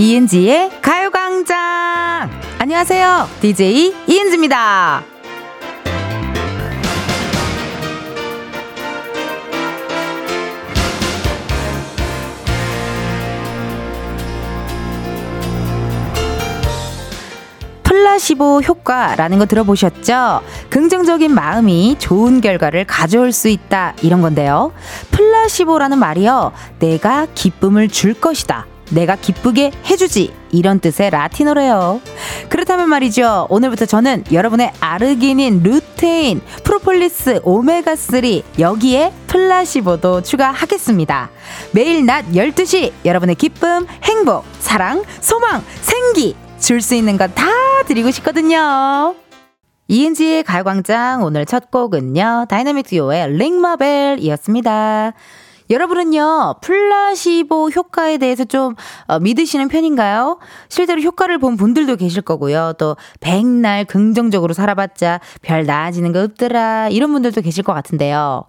이은지의 가요광장! 안녕하세요. DJ 이은지입니다. 플라시보 효과라는 거 들어보셨죠? 긍정적인 마음이 좋은 결과를 가져올 수 있다. 이런 건데요. 플라시보라는 말이요. 내가 기쁨을 줄 것이다. 내가 기쁘게 해주지. 이런 뜻의 라틴어래요. 그렇다면 말이죠. 오늘부터 저는 여러분의 아르기닌, 루테인, 프로폴리스, 오메가3 여기에 플라시보도 추가하겠습니다. 매일 낮 12시 여러분의 기쁨, 행복, 사랑, 소망, 생기 줄 수 있는 건 다 드리고 싶거든요. 이은지의 가요광장 오늘 첫 곡은요. 다이나믹 듀오의 Ring My Bell이었습니다. 여러분은요, 플라시보 효과에 대해서 좀 어, 믿으시는 편인가요? 실제로 효과를 본 분들도 계실 거고요. 또, 백날 긍정적으로 살아봤자 별 나아지는 거 없더라. 이런 분들도 계실 것 같은데요.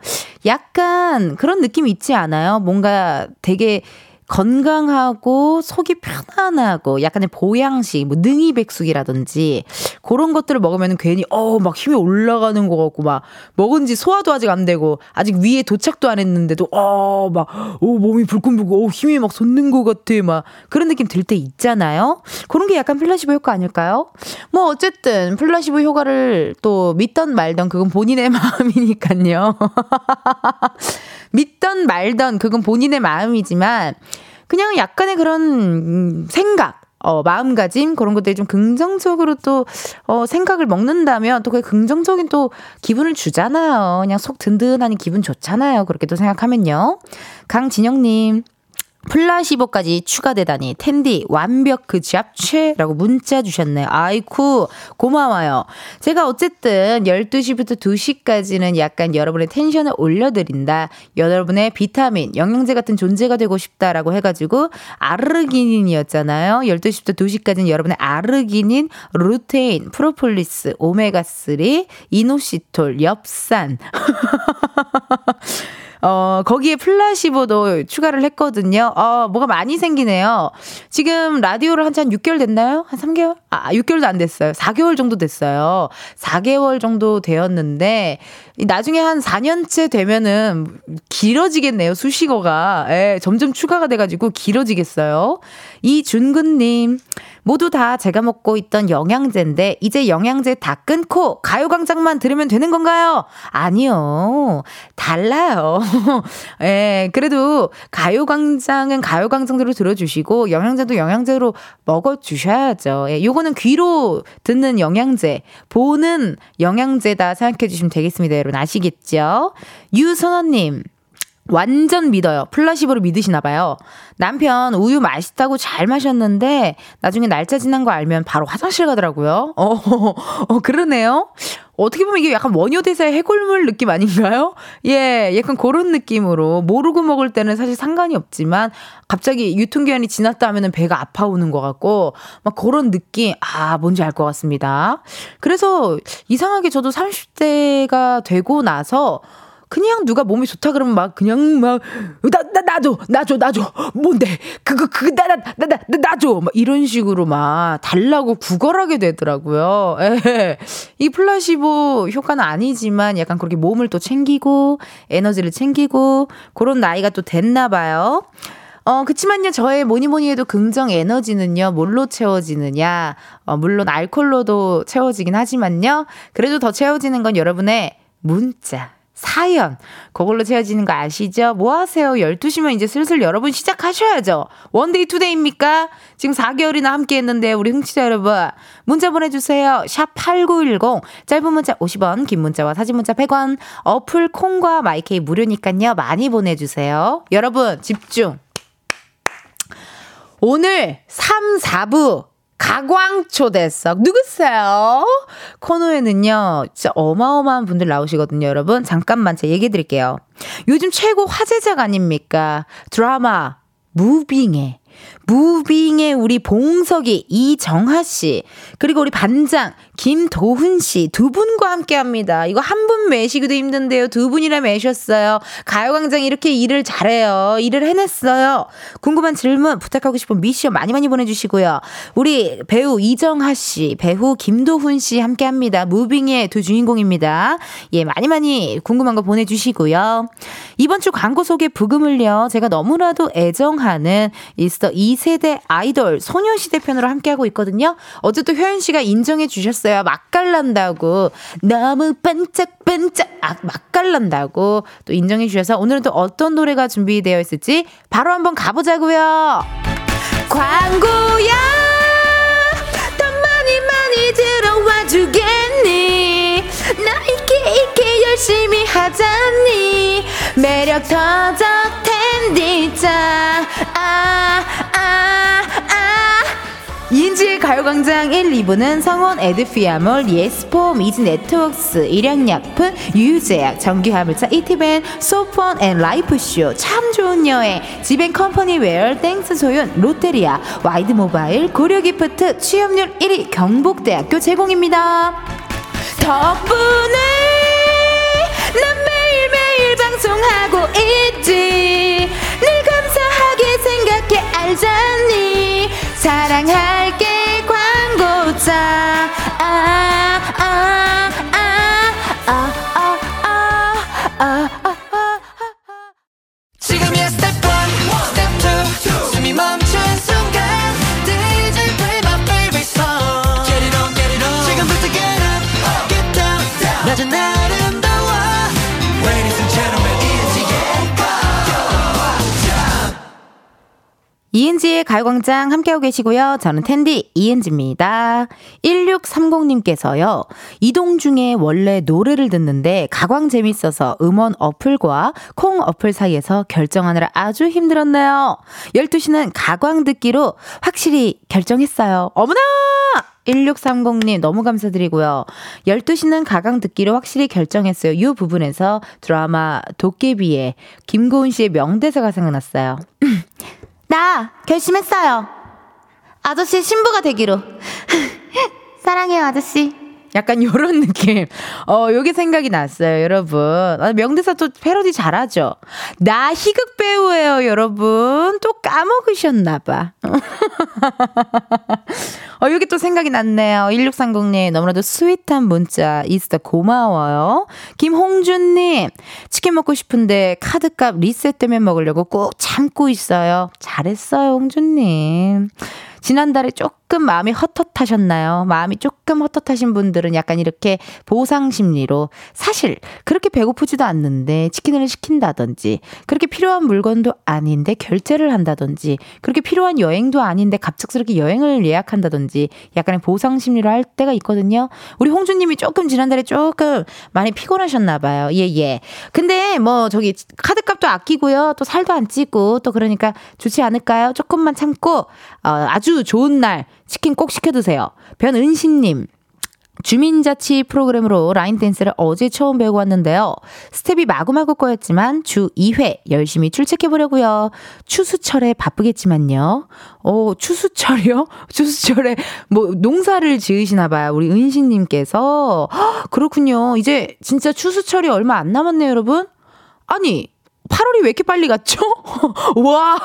약간 그런 느낌 있지 않아요? 뭔가 되게 건강하고 속이 편안하고 약간의 보양식, 뭐 능이백숙이라든지 그런 것들을 먹으면 괜히 어 막 힘이 올라가는 것 같고 막 먹은 지 소화도 아직 안 되고 아직 위에 도착도 안 했는데도 어 막 오 몸이 불끈불끈 오 힘이 막 솟는 것 같아 막 그런 느낌 들 때 있잖아요. 그런 게 약간 플라시보 효과 아닐까요? 뭐 어쨌든 플라시보 효과를 또 믿던 말던 그건 본인의 마음이니까요. 믿던 말던 그건 본인의 마음이지만 그냥 약간의 그런 생각 어, 마음가짐 그런 것들이 좀 긍정적으로 또 어, 생각을 먹는다면 또그 긍정적인 또 기분을 주잖아요. 그냥 속 든든하니 기분 좋잖아요. 그렇게 또 생각하면요. 강진영님 플라시보까지 추가되다니 은디 완벽 그 잡채라고 문자 주셨네요. 아이쿠 고마워요. 제가 어쨌든 12시부터 2시까지는 약간 여러분의 텐션을 올려드린다. 여러분의 비타민, 영양제 같은 존재가 되고 싶다라고 해가지고 아르기닌이었잖아요. 12시부터 2시까지는 여러분의 아르기닌, 루테인, 프로폴리스, 오메가3, 이노시톨, 엽산 어, 거기에 플라시보도 추가를 했거든요. 어, 뭐가 많이 생기네요. 지금 라디오를 한지 한 6개월 됐나요? 한 3개월? 아, 6개월도 안 됐어요. 4개월 정도 됐어요. 4개월 정도 되었는데, 나중에 한 4년째 되면은 길어지겠네요. 수식어가. 예, 점점 추가가 돼가지고 길어지겠어요. 이준근님, 모두 다 제가 먹고 있던 영양제인데 이제 영양제 다 끊고 가요광장만 들으면 되는 건가요? 아니요. 달라요. 예, 그래도 가요광장은 가요광장대로 들어주시고 영양제도 영양제로 먹어주셔야죠. 예, 요거 는 귀로 듣는 영양제, 보는 영양제다 생각해 주시면 되겠습니다. 여러분 아시겠죠? 유선아님. 완전 믿어요. 플라시보를 믿으시나 봐요. 남편 우유 맛있다고 잘 마셨는데 나중에 날짜 지난 거 알면 바로 화장실 가더라고요. 어, 어 그러네요. 어떻게 보면 이게 약간 원효대사의 해골물 느낌 아닌가요? 예, 약간 그런 느낌으로 모르고 먹을 때는 사실 상관이 없지만 갑자기 유통기한이 지났다 하면은 배가 아파오는 것 같고 막 그런 느낌 아 뭔지 알 것 같습니다. 그래서 이상하게 저도 30대가 되고 나서 그냥 누가 몸이 좋다 그러면 막 그냥 막 나 나 나줘 나줘 나줘 뭔데 그거 그거 나 나 나 나 나줘 막 이런 식으로 막 달라고 구걸하게 되더라고요. 예. 이 플라시보 효과는 아니지만 약간 그렇게 몸을 또 챙기고 에너지를 챙기고 그런 나이가 또 됐나 봐요. 어, 그치만요, 저의 뭐니 뭐니 해도 긍정 에너지는요, 뭘로 채워지느냐. 어, 물론 알콜로도 채워지긴 하지만요, 그래도 더 채워지는 건 여러분의 문자. 사연. 그걸로 채워지는 거 아시죠? 뭐 하세요? 12시면 이제 슬슬 여러분 시작하셔야죠. one day two day입니까? 지금 4개월이나 함께 했는데, 우리 흥취자 여러분. 문자 보내주세요. 샵 8910. 짧은 문자 50원, 긴 문자와 사진 문자 100원. 어플 콩과 마이케이 무료니까요. 많이 보내주세요. 여러분, 집중. 오늘 3, 4부 가광초대석 누구세요? 코너에는요, 진짜 어마어마한 분들 나오시거든요, 여러분. 잠깐만 제가 얘기해 드릴게요. 요즘 최고 화제작 아닙니까? 드라마, 무빙의 무빙의 우리 봉석이 이정하 씨, 그리고 우리 반장 김도훈 씨 두 분과 함께 합니다. 이거 한 분 매시기도 힘든데요. 두 분이나 매셨어요. 가요광장 이렇게 일을 잘해요. 일을 해냈어요. 궁금한 질문, 부탁하고 싶은 미션 많이 많이 보내주시고요. 우리 배우 이정하 씨, 배우 김도훈 씨 함께 합니다. 무빙의 두 주인공입니다. 예, 많이 많이 궁금한 거 보내주시고요. 이번 주 광고 소개 부금을요. 제가 너무나도 애정하는 있어 2세대 아이돌 소녀시대 편으로 함께하고 있거든요. 어제 또 효연 씨가 인정해 주셨어요. 맛깔난다고. 너무 반짝반짝 아, 맛깔난다고 또 인정해 주셔서 오늘은 또 어떤 노래가 준비되어 있을지 바로 한번 가보자고요. 광고야 더 많이 많이 들어와 주겠니 나 있게 있게 열심히 하자니 매력 터져 텐디자 아 아, 아. 이은지의 가요광장 1, 2부는 성원 에드피아몰, 예스폼, 이즈네트웍스, 일양약품, 유유제약, 전기화물차 이티벤, 소폰 앤 라이프쇼, 참 좋은 여행, 지벤컴퍼니웨어, 땡스 소윤, 롯데리아, 와이드모바일, 고려기프트, 취업률 1위 경북대학교 제공입니다. 덕분에 난 매일매일 방송하고 있지 늘 감사하게 생각해 알잖니 사랑할게 이은지의 가요광장 함께하고 계시고요. 저는 텐디 이은지입니다. 1630님께서요. 이동 중에 원래 노래를 듣는데 가광 재밌어서 음원 어플과 콩 어플 사이에서 결정하느라 아주 힘들었네요. 12시는 가광 듣기로 확실히 결정했어요. 어머나! 1630님 너무 감사드리고요. 12시는 가강 듣기로 확실히 결정했어요. 이 부분에서 드라마 도깨비의 김고은 씨의 명대사가 생각났어요. 나 결심했어요. 아저씨 신부가 되기로. 사랑해요, 아저씨. 약간 요런 느낌. 어, 요게 생각이 났어요, 여러분. 아, 명대사 또 패러디 잘하죠? 나 희극 배우예요, 여러분. 또 까먹으셨나봐. 어, 요게 또 생각이 났네요. 1630님, 너무나도 스윗한 문자 있어 고마워요. 김홍준님, 치킨 먹고 싶은데 카드값 리셋되면 먹으려고 꼭 참고 있어요. 잘했어요, 홍준님. 지난달에 조금 마음이 헛헛하셨나요? 마음이 조금 헛헛하신 분들은 약간 이렇게 보상 심리로 사실 그렇게 배고프지도 않는데 치킨을 시킨다든지 그렇게 필요한 물건도 아닌데 결제를 한다든지 그렇게 필요한 여행도 아닌데 갑작스럽게 여행을 예약한다든지 약간의 보상 심리로 할 때가 있거든요. 우리 홍주님이 조금 지난달에 조금 많이 피곤하셨나 봐요. 예, 예. 근데 뭐 저기 카드값도 아끼고요. 또 살도 안 찌고 또 그러니까 좋지 않을까요? 조금만 참고 어, 아주 좋은 날 치킨 꼭 시켜 드세요. 변은신님. 주민자치 프로그램으로 라인 댄스를 어제 처음 배우고 왔는데요. 스텝이 마구마구 꼬였지만 주 2회 열심히 출첵해 보려고요. 추수철에 바쁘겠지만요. 어, 추수철이요? 추수철에 뭐 농사를 지으시나 봐요. 우리 은신 님께서. 그렇군요. 이제 진짜 추수철이 얼마 안 남았네요, 여러분. 아니, 8월이 왜 이렇게 빨리 갔죠? 와,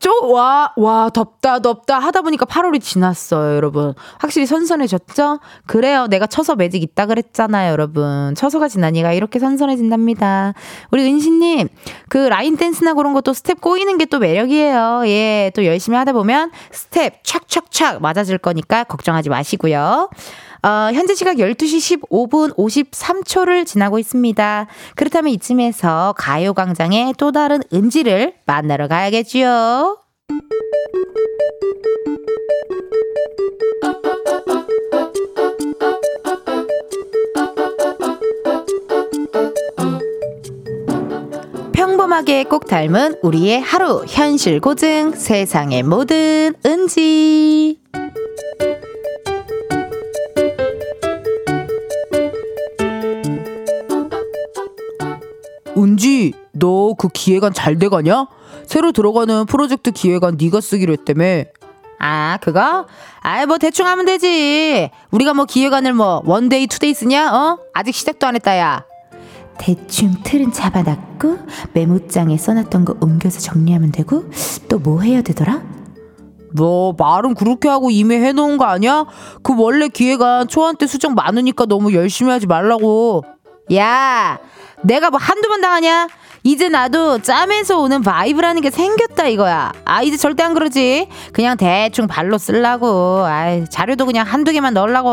쪼, 와, 와, 덥다, 덥다 하다 보니까 8월이 지났어요, 여러분. 확실히 선선해졌죠? 그래요. 내가 처서 매직 있다 그랬잖아요, 여러분. 처서가 지나니까 이렇게 선선해진답니다. 우리 은신님, 그 라인 댄스나 그런 것도 스텝 꼬이는 게 또 매력이에요. 예, 또 열심히 하다 보면 스텝 착착착 맞아질 거니까 걱정하지 마시고요. 어, 현재 시각 12시 15분 53초를 지나고 있습니다. 그렇다면 이쯤에서 가요광장의 또 다른 은지를 만나러 가야겠지요. 평범하게 꼭 닮은 우리의 하루 현실 고증 세상의 모든 은지 은지 너 그 기획안 잘 돼가냐? 새로 들어가는 프로젝트 기획안 네가 쓰기로 했다며. 아, 그거? 아이, 뭐, 대충 하면 되지. 우리가 뭐 기획안을 뭐, one day, two day 쓰냐? 어? 아직 시작도 안 했다, 야. 대충 틀은 잡아놨고, 메모장에 써놨던 거 옮겨서 정리하면 되고, 또 뭐 해야 되더라? 너 말은 그렇게 하고 이미 해놓은 거 아니야? 그 원래 기획안 초안 때 수정 많으니까 너무 열심히 하지 말라고. 야, 내가 뭐 한두 번 당하냐? 이제 나도 짬에서 오는 vibe라는 게 생겼다 이거야. 아 이제 절대 안 그러지. 그냥 대충 발로 쓸라고. 아 자료도 그냥 한두 개만 넣으려고.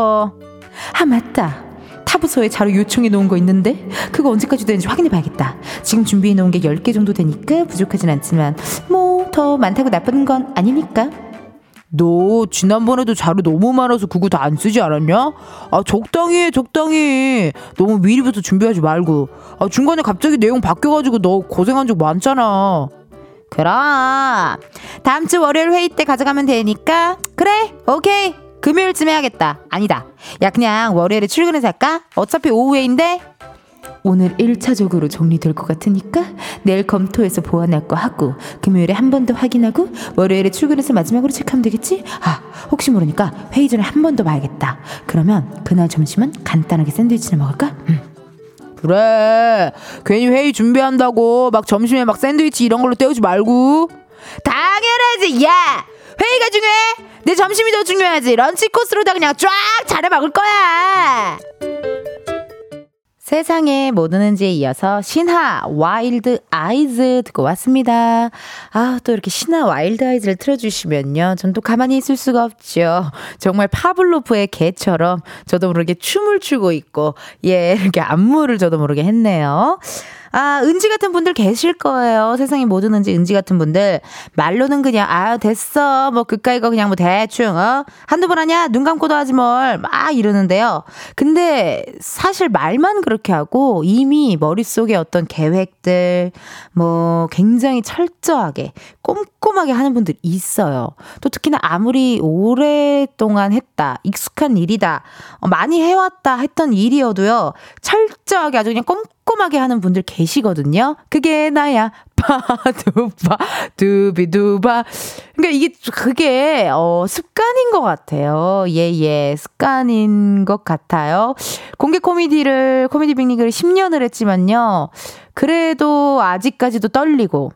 아 맞다. 타부서에 자료 요청해 놓은 거 있는데 그거 언제까지 되는지 확인해 봐야겠다. 지금 준비해 놓은 게 10개 정도 되니까 부족하진 않지만 뭐 더 많다고 나쁜 건 아니니까. 너 지난번에도 자료 너무 많아서 그거 다 안 쓰지 않았냐? 아 적당히 해 적당히. 너무 미리부터 준비하지 말고. 아 중간에 갑자기 내용 바뀌어가지고 너 고생한 적 많잖아. 그럼. 다음 주 월요일 회의 때 가져가면 되니까. 그래 오케이. 금요일쯤 해야겠다. 아니다. 야 그냥 월요일에 출근해서 할까? 어차피 오후회인데 오늘 1차적으로 정리될 것 같으니까 내일 검토해서 보완할 거 하고 금요일에 한 번 더 확인하고 월요일에 출근해서 마지막으로 체크하면 되겠지? 아 혹시 모르니까 회의 전에 한 번 더 봐야겠다. 그러면 그날 점심은 간단하게 샌드위치를 먹을까? 음. 그래 괜히 회의 준비한다고 막 점심에 막 샌드위치 이런 걸로 때우지 말고 당연하지 야 회의가 중요해 내 점심이 더 중요하지 런치 코스로 다 그냥 쫙 잘해 먹을 거야 세상의 모든 은지에 이어서 신화 Wild Eyes 듣고 왔습니다. 아, 또 이렇게 신화 Wild Eyes를 틀어주시면요. 전 또 가만히 있을 수가 없죠. 정말 파블로프의 개처럼 저도 모르게 춤을 추고 있고, 예, 이렇게 안무를 저도 모르게 했네요. 아, 은지 같은 분들 계실 거예요. 세상에 뭐 드는지 은지 같은 분들. 말로는 그냥, 아, 됐어. 뭐, 그까이 거 그냥 뭐 대충, 어? 한두 번 하냐? 눈 감고도 하지 뭘. 막 이러는데요. 근데 사실 말만 그렇게 하고 이미 머릿속에 어떤 계획들, 뭐, 굉장히 철저하게, 꼼꼼하게 하는 분들 있어요. 또 특히나 아무리 오랫동안 했다, 익숙한 일이다, 어, 많이 해왔다 했던 일이어도요, 철저하게 아주 그냥 꼼꼼 꼼꼼하게 하는 분들 계시거든요. 그게 나야. 파두바, 두비두바. 그러니까 이게, 그게, 어, 습관인 것 같아요. 예, 예. 습관인 것 같아요. 공개 코미디를, 코미디 빅리그를 10년을 했지만요. 그래도 아직까지도 떨리고,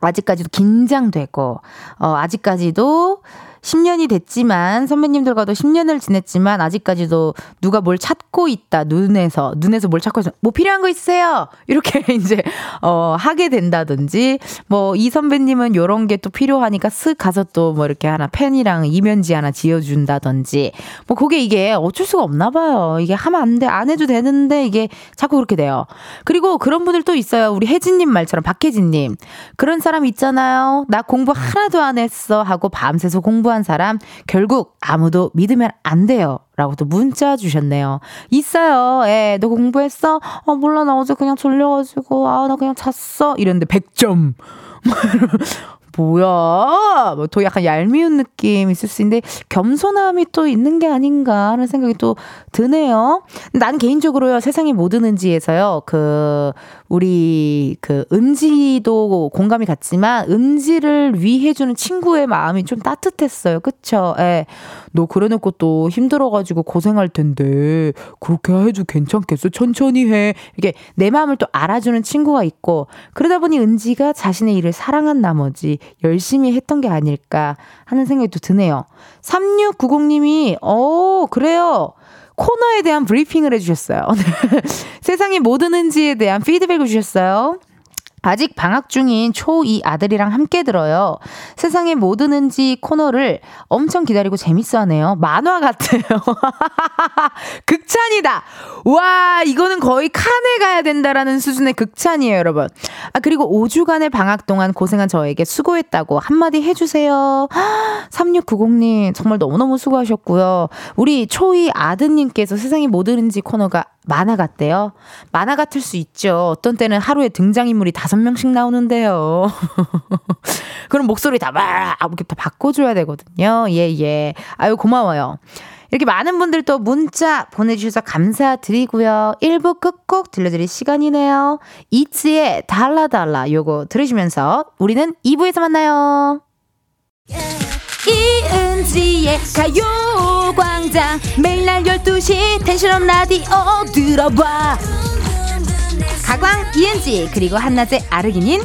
아직까지도 긴장되고, 어, 아직까지도 10년이 됐지만 선배님들과도 10년을 지냈지만 아직까지도 누가 뭘 찾고 있다 눈에서 눈에서 뭘 찾고 있어. 뭐 필요한 거 있으세요? 이렇게 이제 어 하게 된다든지 뭐 이 선배님은 요런 게 또 필요하니까 쓱 가서 또 뭐 이렇게 하나 펜이랑 이면지 하나 지어준다든지 뭐 그게 이게 어쩔 수가 없나 봐요. 이게 하면 안 돼 안 해도 되는데 이게 자꾸 그렇게 돼요. 그리고 그런 분들 또 있어요. 우리 혜진님 말처럼 박혜진님. 그런 사람 있잖아요. 나 공부 하나도 안 했어 하고 밤새서 공부 공부한 사람 결국 아무도 믿으면 안 돼요. 라고 또 문자 주셨네요. 있어요. 예, 너 공부했어? 어, 몰라. 나 어제 그냥 졸려가지고. 아, 나 그냥 잤어. 이랬는데 100점. 뭐야? 뭐 더 약간 얄미운 느낌 있을 수 있는데 겸손함이 또 있는 게 아닌가 하는 생각이 또 드네요. 난 개인적으로요 세상의 모든 은지에서요 그 우리 그 은지도 공감이 갔지만 은지를 위해주는 친구의 마음이 좀 따뜻했어요. 그쵸? 예. 너 그래놓고 또 힘들어가지고 고생할 텐데 그렇게 해도 괜찮겠어? 천천히 해. 이렇게 내 마음을 또 알아주는 친구가 있고 그러다 보니 은지가 자신의 일을 사랑한 나머지 열심히 했던 게 아닐까 하는 생각이 또 드네요. 3690님이 어 그래요. 코너에 대한 브리핑을 해주셨어요. 세상의 모든 은지에 대한 피드백을 주셨어요. 아직 방학 중인 초2 아들이랑 함께 들어요. 세상에 뭐 드는지 코너를 엄청 기다리고 재밌어 하네요. 만화 같아요. 극찬이다! 와, 이거는 거의 칸에 가야 된다라는 수준의 극찬이에요, 여러분. 아, 그리고 5주간의 방학 동안 고생한 저에게 수고했다고 한마디 해주세요. 3690님, 정말 너무너무 수고하셨고요. 우리 초2 아드님께서 세상에 뭐 드는지 코너가 만화 같대요. 만화 같을 수 있죠. 어떤 때는 하루에 등장인물이 다섯 명씩 나오는데요. 그럼 목소리 다 막, 이렇게 다 바꿔줘야 되거든요. 예, 예. 아유, 고마워요. 이렇게 많은 분들 또 문자 보내주셔서 감사드리고요. 1부 끝곡 들려드릴 시간이네요. 이츠의 달라달라 요거 들으시면서 우리는 2부에서 만나요. 이은지의 가요광장. 매일 날 12시 텐션업 라디오 들어봐. 가광 이은지 그리고 한낮의 아르기닌.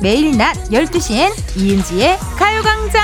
매일 낮 12시엔 이은지의 가요광장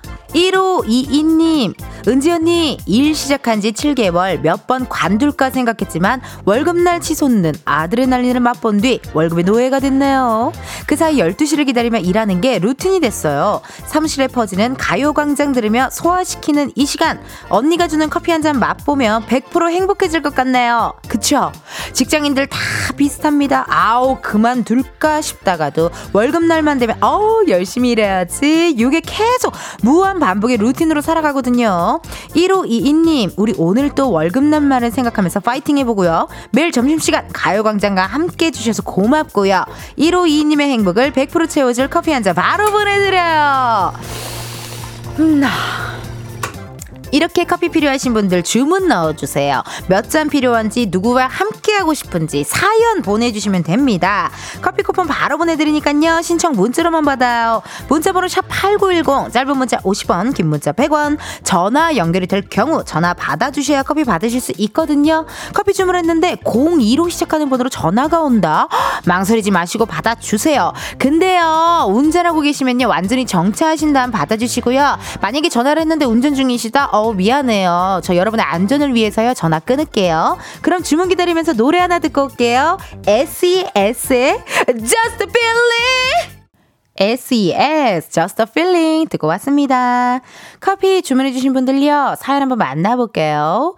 1522님, 은지 언니, 일 시작한 지 7개월 몇 번 관둘까 생각했지만 월급날 치솟는 아드레날린을 맛본 뒤 월급의 노예가 됐네요. 그 사이 12시를 기다리며 일하는 게 루틴이 됐어요. 사무실에 퍼지는 가요광장 들으며 소화시키는 이 시간, 언니가 주는 커피 한 잔 맛보면 100% 행복해질 것 같네요. 그쵸? 직장인들 다 비슷합니다. 아우, 그만둘까 싶다가도 월급날만 되면, 아우, 열심히 일해야지. 이게 계속 무한 반복의 루틴으로 살아가거든요. 1522님, 우리 오늘 또 월급날만을 생각하면서 파이팅 해보고요. 매일 점심시간 가요광장과 함께 해주셔서 고맙고요. 1522님의 행복을 100% 채워줄 커피 한 잔 바로 보내드려요. 음, 이렇게 커피 필요하신 분들 주문 넣어주세요. 몇 잔 필요한지 누구와 함께하고 싶은지 사연 보내주시면 됩니다. 커피 쿠폰 바로 보내드리니까요. 신청 문자로만 받아요. 문자번호 샵8910 짧은 문자 50원 긴 문자 100원 전화 연결이 될 경우 전화 받아주셔야 커피 받으실 수 있거든요. 커피 주문했는데 02로 시작하는 번호로 전화가 온다. 헉, 망설이지 마시고 받아주세요. 근데요 운전하고 계시면요 완전히 정차하신 다음 받아주시고요. 만약에 전화를 했는데 운전 중이시다. 어 미안해요. 저 여러분의 안전을 위해서요 전화 끊을게요. 그럼 주문 기다리면서 노래 하나 듣고 올게요. SES의 Just a Feeling. SES, Just a Feeling 듣고 왔습니다. 커피 주문해주신 분들요, 사연 한번 만나볼게요.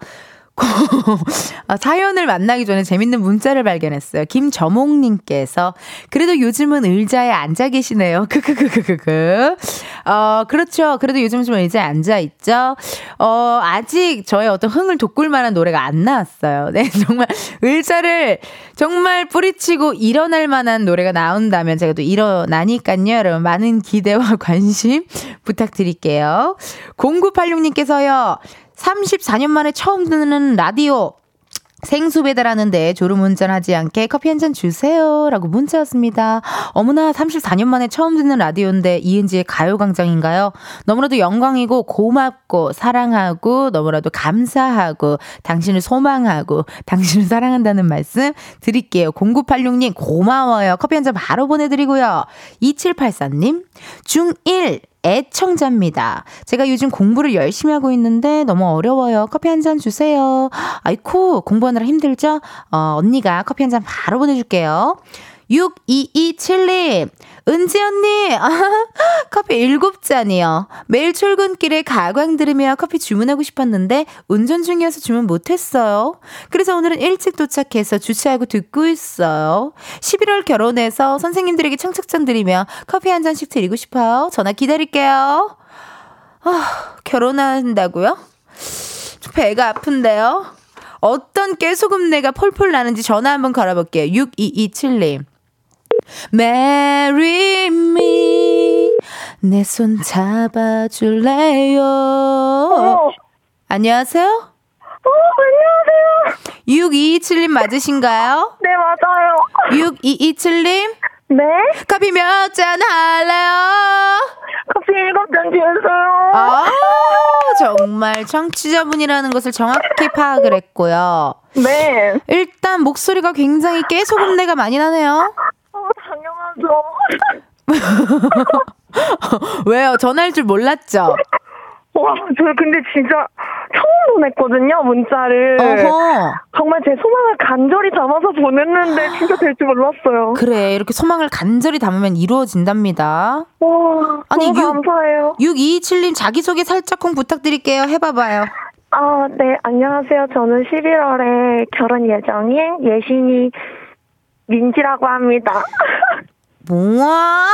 아, 사연을 만나기 전에 재밌는 문자를 발견했어요. 김저몽님께서 그래도 요즘은 의자에 앉아 계시네요. 크크크크크크. 어 그렇죠. 그래도 요즘 좀 의자에 앉아 있죠. 어 아직 저의 어떤 흥을 돋굴 만한 노래가 안 나왔어요. 네 정말 의자를 정말 뿌리치고 일어날 만한 노래가 나온다면 제가 또 일어나니까요. 여러분 많은 기대와 관심 부탁드릴게요. 0986님께서요. 34년 만에 처음 듣는 라디오. 생수 배달하는데 졸음 운전하지 않게 커피 한 잔 주세요. 라고 문자 왔습니다. 어머나, 34년 만에 처음 듣는 라디오인데 이은지의 가요광장인가요? 너무나도 영광이고 고맙고 사랑하고 너무나도 감사하고 당신을 소망하고 당신을 사랑한다는 말씀 드릴게요. 0986님 고마워요. 커피 한 잔 바로 보내드리고요. 2784님, 중1 애청자입니다. 제가 요즘 공부를 열심히 하고 있는데 너무 어려워요. 커피 한 잔 주세요. 아이쿠, 공부하느라 힘들죠? 어, 언니가 커피 한 잔 바로 보내줄게요. 6227님, 은지 언니, 아, 커피 7잔이요. 매일 출근길에 가광 들으며 커피 주문하고 싶었는데 운전 중이어서 주문 못했어요. 그래서 오늘은 일찍 도착해서 주차하고 듣고 있어요. 11월 결혼해서 선생님들에게 청첩장 드리며 커피 한 잔씩 드리고 싶어요. 전화 기다릴게요. 아, 결혼한다고요? 배가 아픈데요? 어떤 깨소금 내가 폴폴 나는지 전화 한번 걸어볼게요. 6227님. Marry me. 내 손 잡아줄래요? 안녕하세요? 어, 안녕하세요. 6227님 맞으신가요? 네, 맞아요. 6227님? 네? 커피 몇 잔 할래요? 커피 일곱 잔 주세요. 아, 정말 청취자분이라는 것을 정확히 파악을 했고요. 네. 일단 목소리가 굉장히 깨소금내가 많이 나네요. 어, 당연하죠. 왜요? 전화할 줄 몰랐죠? 와, 저 근데 진짜 처음 보냈거든요, 문자를. 어허. 정말 제 소망을 간절히 담아서 보냈는데 진짜 될 줄 몰랐어요. 그래, 이렇게 소망을 간절히 담으면 이루어진답니다. 와, 아니, 너무 유- 감사해요. 6227님 자기소개 살짝쿵 부탁드릴게요. 해봐봐요. 아, 네, 안녕하세요. 저는 11월에 결혼 예정인 예신이 민지라고 합니다. 뭐야?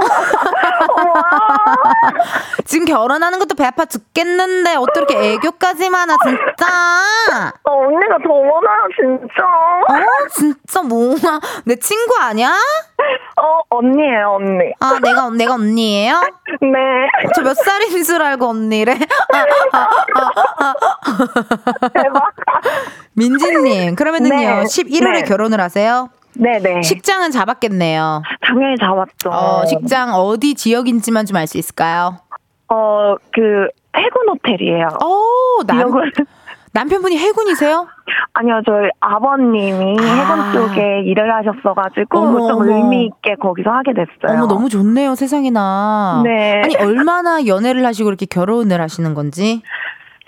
지금 결혼하는 것도 배 아파 죽겠는데 어떻게 애교까지만 하나 진짜? 어, 언니가 더 원해요, 진짜. 어 진짜 뭐야? 내 친구 아니야? 어, 언니예요, 언니. 아 내가 내가 언니예요? 네. 저 몇 살인 줄 알고 언니래? 대박. 민지님 그러면은요 네, 11월에 네. 결혼을 하세요? 네네. 식장은 잡았겠네요. 당연히 잡았죠. 어 식장 어디 지역인지만 좀 알 수 있을까요? 어, 그, 해군 호텔이에요. 어 남, 남편분이 해군이세요? 아니요, 저희 아버님이 아. 해군 쪽에 일을 하셨어가지고 어머, 좀 어머. 의미 있게 거기서 하게 됐어요. 어머 너무 좋네요 세상에나. 네. 아니 얼마나 연애를 하시고 이렇게 결혼을 하시는 건지.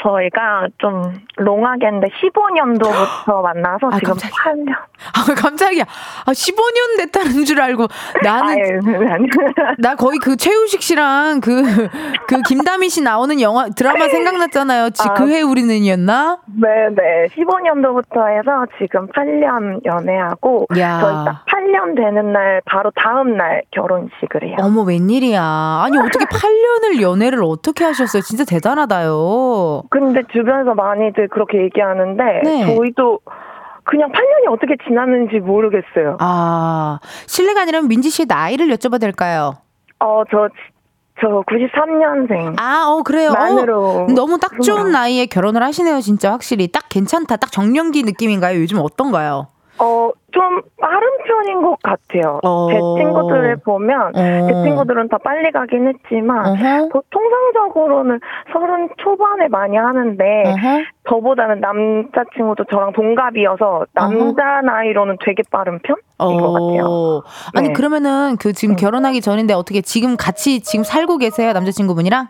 저희가 좀 롱하게인데 15년도부터 만나서 아, 지금 깜짝이야. 8년. 아 깜짝이야. 아 15년 됐다는 줄 알고 나는 아유. 나 거의 그 최우식 씨랑 그그 김다미 씨 나오는 영화 드라마 생각났잖아요. 지, 아. 그해 우리는이었나? 네네. 15년도부터 해서 지금 8년 연애하고 야. 저희 딱 8년 되는 날 바로 다음 날 결혼식을 해요. 어머 웬일이야. 아니 어떻게 8년을 연애를 어떻게 하셨어요? 진짜 대단하다요. 근데 주변에서 많이들 그렇게 얘기하는데 네. 저희도 그냥 8년이 어떻게 지났는지 모르겠어요. 아 실례가 아니라면 민지 씨의 나이를 여쭤봐도 될까요? 어, 저, 저 93년생. 아, 어 그래요. 어, 만으로. 너무 딱 좋은 나이에 결혼을 하시네요, 진짜 확실히 딱 괜찮다, 딱 정년기 느낌인가요? 요즘 어떤가요? 어, 좀 빠른 편인 것 같아요. 어. 제 친구들을 보면, 어. 제 친구들은 다 빨리 가긴 했지만, 어허. 보- 통상적으로는 서른 초반에 많이 하는데, 어허. 저보다는 남자친구도 저랑 동갑이어서, 남자 나이로는 되게 빠른 편인 것 같아요. 어. 아니 네. 그러면은 그 지금 결혼하기 전인데 어떻게 지금 같이 지금 살고 계세요, 남자친구분이랑?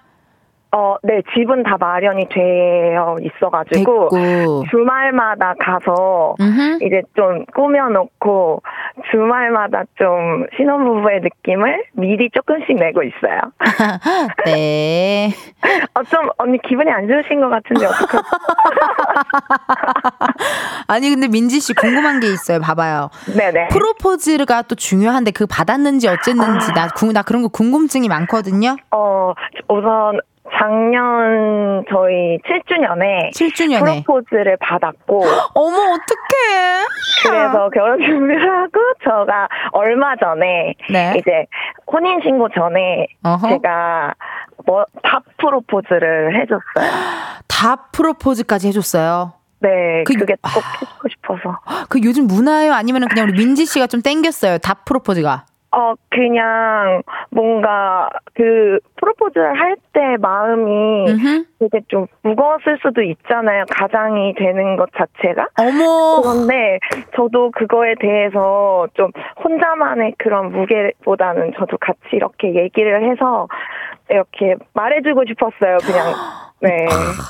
어, 네, 집은 다 마련이 되어 있어가지고, 됐고. 주말마다 가서, 음흠. 이제 좀 꾸며놓고 주말마다 좀 신혼부부의 느낌을 미리 조금씩 내고 있어요. 네. 어, 좀 언니 기분이 안 좋으신 것 같은데 어떡하지? 아니 근데 민지 씨 궁금한 게 있어요. 봐봐요. 네네. 프로포즈가 또 중요한데 그 받았는지 어쨌는지 나, 궁- 나 그런 거 궁금증이 많거든요. 어, 우선 작년 저희 7주년에 7주년에. 프로포즈를 받았고 어머 어떡해. 그래서 결혼 준비를 하고 저가 얼마 전에 네. 이제 혼인 신고 전에 어허. 제가 뭐다 프로포즈를 해줬어요. 다 프로포즈까지 해줬어요. 네, 그- 그, 게 아. 꼭 해주고 싶어서. 그 요즘 문화예요? 아니면 그냥 우리 민지 씨가 좀 땡겼어요? 다 프로포즈가. 어, 그냥 뭔가 그 프로포즈를 할 때 마음이 음흠. 되게 좀 무거웠을 수도 있잖아요. 가장이 되는 것 자체가. 어머. 그런데 저도 그거에 대해서 좀 혼자만의 그런 무게보다는 저도 같이 이렇게 얘기를 해서 이렇게 말해주고 싶었어요. 그냥. 네.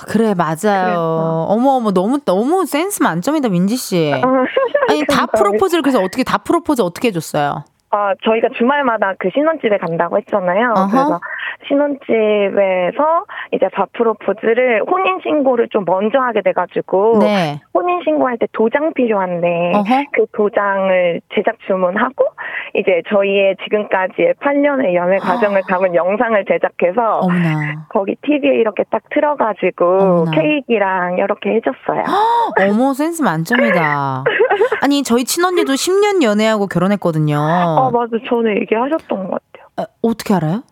그래 맞아요. 어머 어머 너무 너무 센스 만점이다 민지 씨. 아니 다. 프로포즈를 그래서 어떻게 다 프로포즈 어떻게 해줬어요? 아, 저희가 주말마다 그 신혼집에 간다고 했잖아요. 어허. 그래서 신혼집에서 이제 밥 프로포즈를 혼인신고를 좀 먼저 하게 돼가지고 네. 혼인신고할 때 도장 필요한데 어허. 그 도장을 제작 주문하고 이제 저희의 지금까지의 8년의 연애 과정을 담은 영상을 제작해서 어머나. 거기 TV에 이렇게 딱 틀어가지고 어머나. 케이크랑 이렇게 해줬어요. 어머 센스 만점이다. 아니 저희 친언니도 10년 연애하고 결혼했거든요. 아, 맞아. 전에 얘기하셨던 것 같아요. 어, 어떻게 알아요?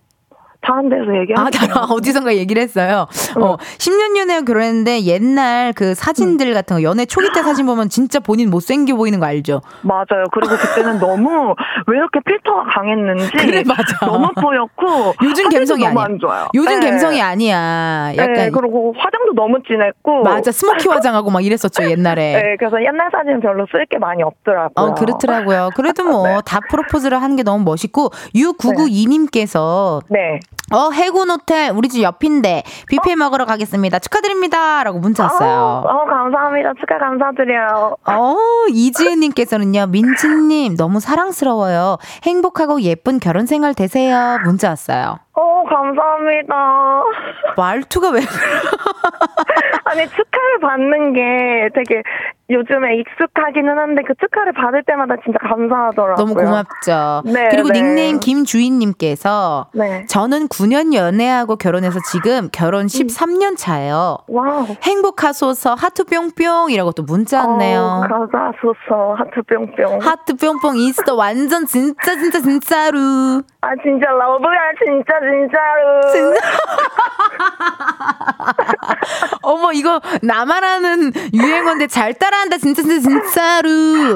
다른 데서 아, 얘기하는 다른 어디선가 얘기를 했어요. 어, 10년 연애 결혼했는데 옛날 그 사진들 같은 거 연애 초기 때 사진 보면 진짜 본인 못생겨 보이는 거 알죠? 맞아요. 그리고 그때는 너무 왜 이렇게 필터가 강했는지 그래, 맞아. 너무 보였고 요즘 감성이 아니야. 안 좋아요. 요즘 네. 감성이 아니야. 약간 네, 그리고 화장도 너무 진했고 맞아 스모키 화장하고 막 이랬었죠 옛날에. 네, 그래서 옛날 사진은 별로 쓸 게 많이 없더라고요. 어, 그렇더라고요. 그래도 뭐 네. 다 프로포즈를 하는 게 너무 멋있고 6992님께서 네. 어 해군 호텔 우리 집 옆인데 뷔페 먹으러 가겠습니다. 축하드립니다라고 문자 왔어요. 어, 어, 감사합니다. 축하 감사드려요. 어, 이지은님께서는요, 민지 님, 너무 사랑스러워요. 행복하고 예쁜 결혼 생활 되세요. 문자 왔어요. 어, 감사합니다. 말투가 왜? 아니, 축하를 받는 게 되게 요즘에 익숙하기는 한데 그 축하를 받을 때마다 진짜 감사하더라고요. 너무 고맙죠. 네, 그리고 네. 닉네임 김주인님께서 네. 저는 9년 연애하고 결혼해서 지금 결혼 13년 차예요. wow. 행복하소서 하트 뿅뿅이라고 또 문자 어, 왔네요. 감사하소서. 하트 뿅뿅. 하트 뿅뿅 인스타 완전 진짜 진짜 진짜로. 아, 진짜 love야. 진짜, 진짜로. 어머 이거 나만 하는 유행어인데 잘 따라한다 진짜 진짜 진짜로.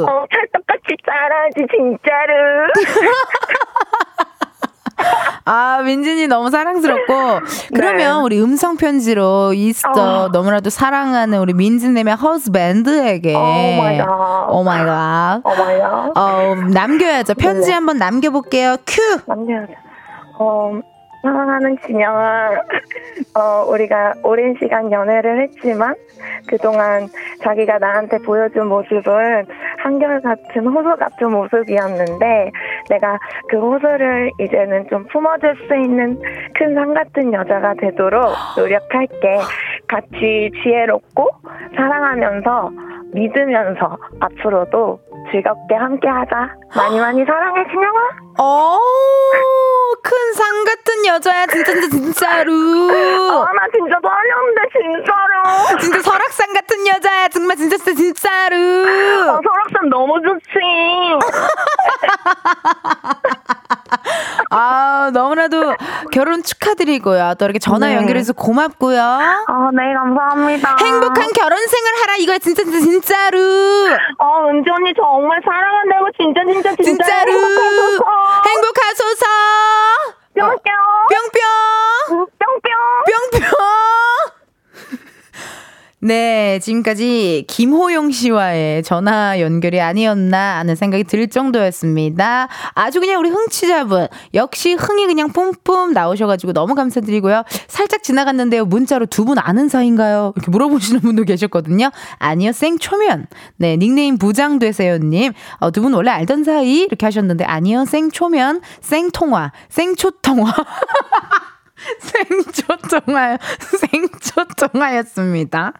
어, 찰떡같이 따라하지, 진짜로. 아 민진이 너무 사랑스럽고 그러면 우리 음성 편지로 이스터 네. 어. 너무나도 사랑하는 우리 민진님의 husband에게 oh my god. Oh my god. 어, 마야. 어 남겨야죠 편지 네. 한번 남겨볼게요 큐 남겨야죠. 어, 사랑하는 진영아, 어, 우리가 오랜 시간 연애를 했지만, 그동안 자기가 나한테 보여준 모습은 한결같은 호수 같은 모습이었는데, 내가 그 호수를 이제는 좀 품어줄 수 있는 큰 산 같은 여자가 되도록 노력할게. 같이 지혜롭고, 사랑하면서, 믿으면서, 앞으로도 즐겁게 함께 하자. 많이 많이 사랑해, 진영아. 어, 큰상 같은 여자야, 진짜, 진짜, 진짜로. 아, 나 진짜 떨렸는데, 진짜로. 진짜 설악산 같은 여자야, 정말, 진짜, 진짜, 진짜로. 아, 설악산 너무 좋지. 아, 너무나도 결혼 축하드리고요. 또 이렇게 전화 네. 연결해서 고맙고요. 아, 네, 감사합니다. 행복한 결혼 생활 하라, 이거야, 진짜, 진짜, 진짜로. 어, 은지 언니 정말 사랑한다고, 진짜, 진짜, 진짜. 진짜로. 행복하소서. 행복하소서. 뿅뿅. 뿅뿅. 뿅뿅. 뿅뿅. 네, 지금까지 김호용 씨와의 전화 연결이 아니었나 하는 생각이 들 정도였습니다. 아주 그냥 우리 흥취자분, 역시 흥이 그냥 뿜뿜 나오셔가지고 너무 감사드리고요. 살짝 지나갔는데요. 문자로 두 분 아는 사이인가요? 이렇게 물어보시는 분도 계셨거든요. 아니요, 생초면. 네, 닉네임 부장되세요님. 어, 두 분 원래 알던 사이? 이렇게 하셨는데, 아니요, 생초면, 생통화, 생초통화. 생초통화, 생초통화였습니다.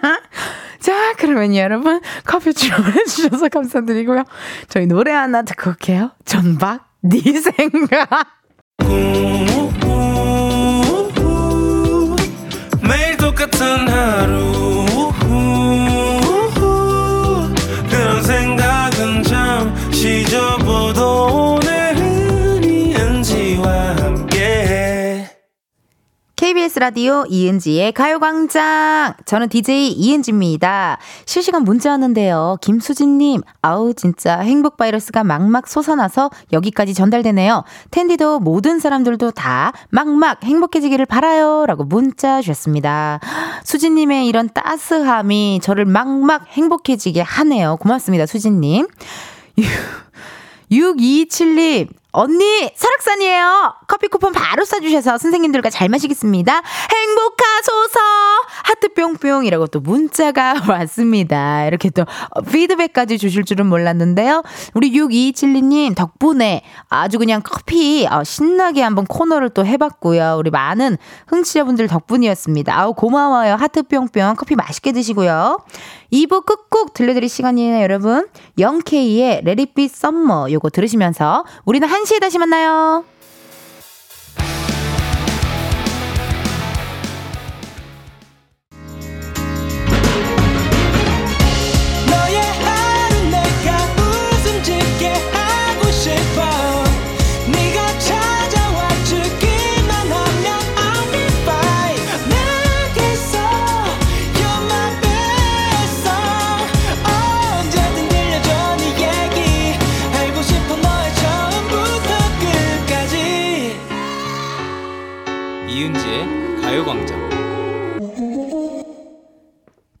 자, 그러면 여러분, 커피 주문해주셔서 감사드리고요. 저희 노래 하나 듣고 올게요. 전박, 네 생각. KBS 라디오 이은지의 가요광장. 저는 DJ 이은지입니다. 실시간 문자 왔는데요. 김수진님, 아우, 진짜 행복 바이러스가 막막 솟아나서 여기까지 전달되네요. 텐디도 모든 사람들도 다 막막 행복해지기를 바라요. 라고 문자 주셨습니다. 수진님의 이런 따스함이 저를 막막 행복해지게 하네요. 고맙습니다, 수진님. 6227님, 언니, 설악산이에요. 커피 쿠폰 바로 쏴주셔서 선생님들과 잘 마시겠습니다. 행복하소서! 하트 뿅뿅이라고 또 문자가 왔습니다. 이렇게 또 피드백까지 주실 줄은 몰랐는데요. 우리 6227님 덕분에 아주 그냥 커피 어, 신나게 한번 코너를 또 해봤고요. 우리 많은 흥취자분들 덕분이었습니다. 아우, 고마워요. 하트 뿅뿅. 커피 맛있게 드시고요. 2부 끝곡 들려드릴 시간이에요, 여러분. 0K의 Let It Be Summer 요거 들으시면서 우리는 1시에 다시 만나요.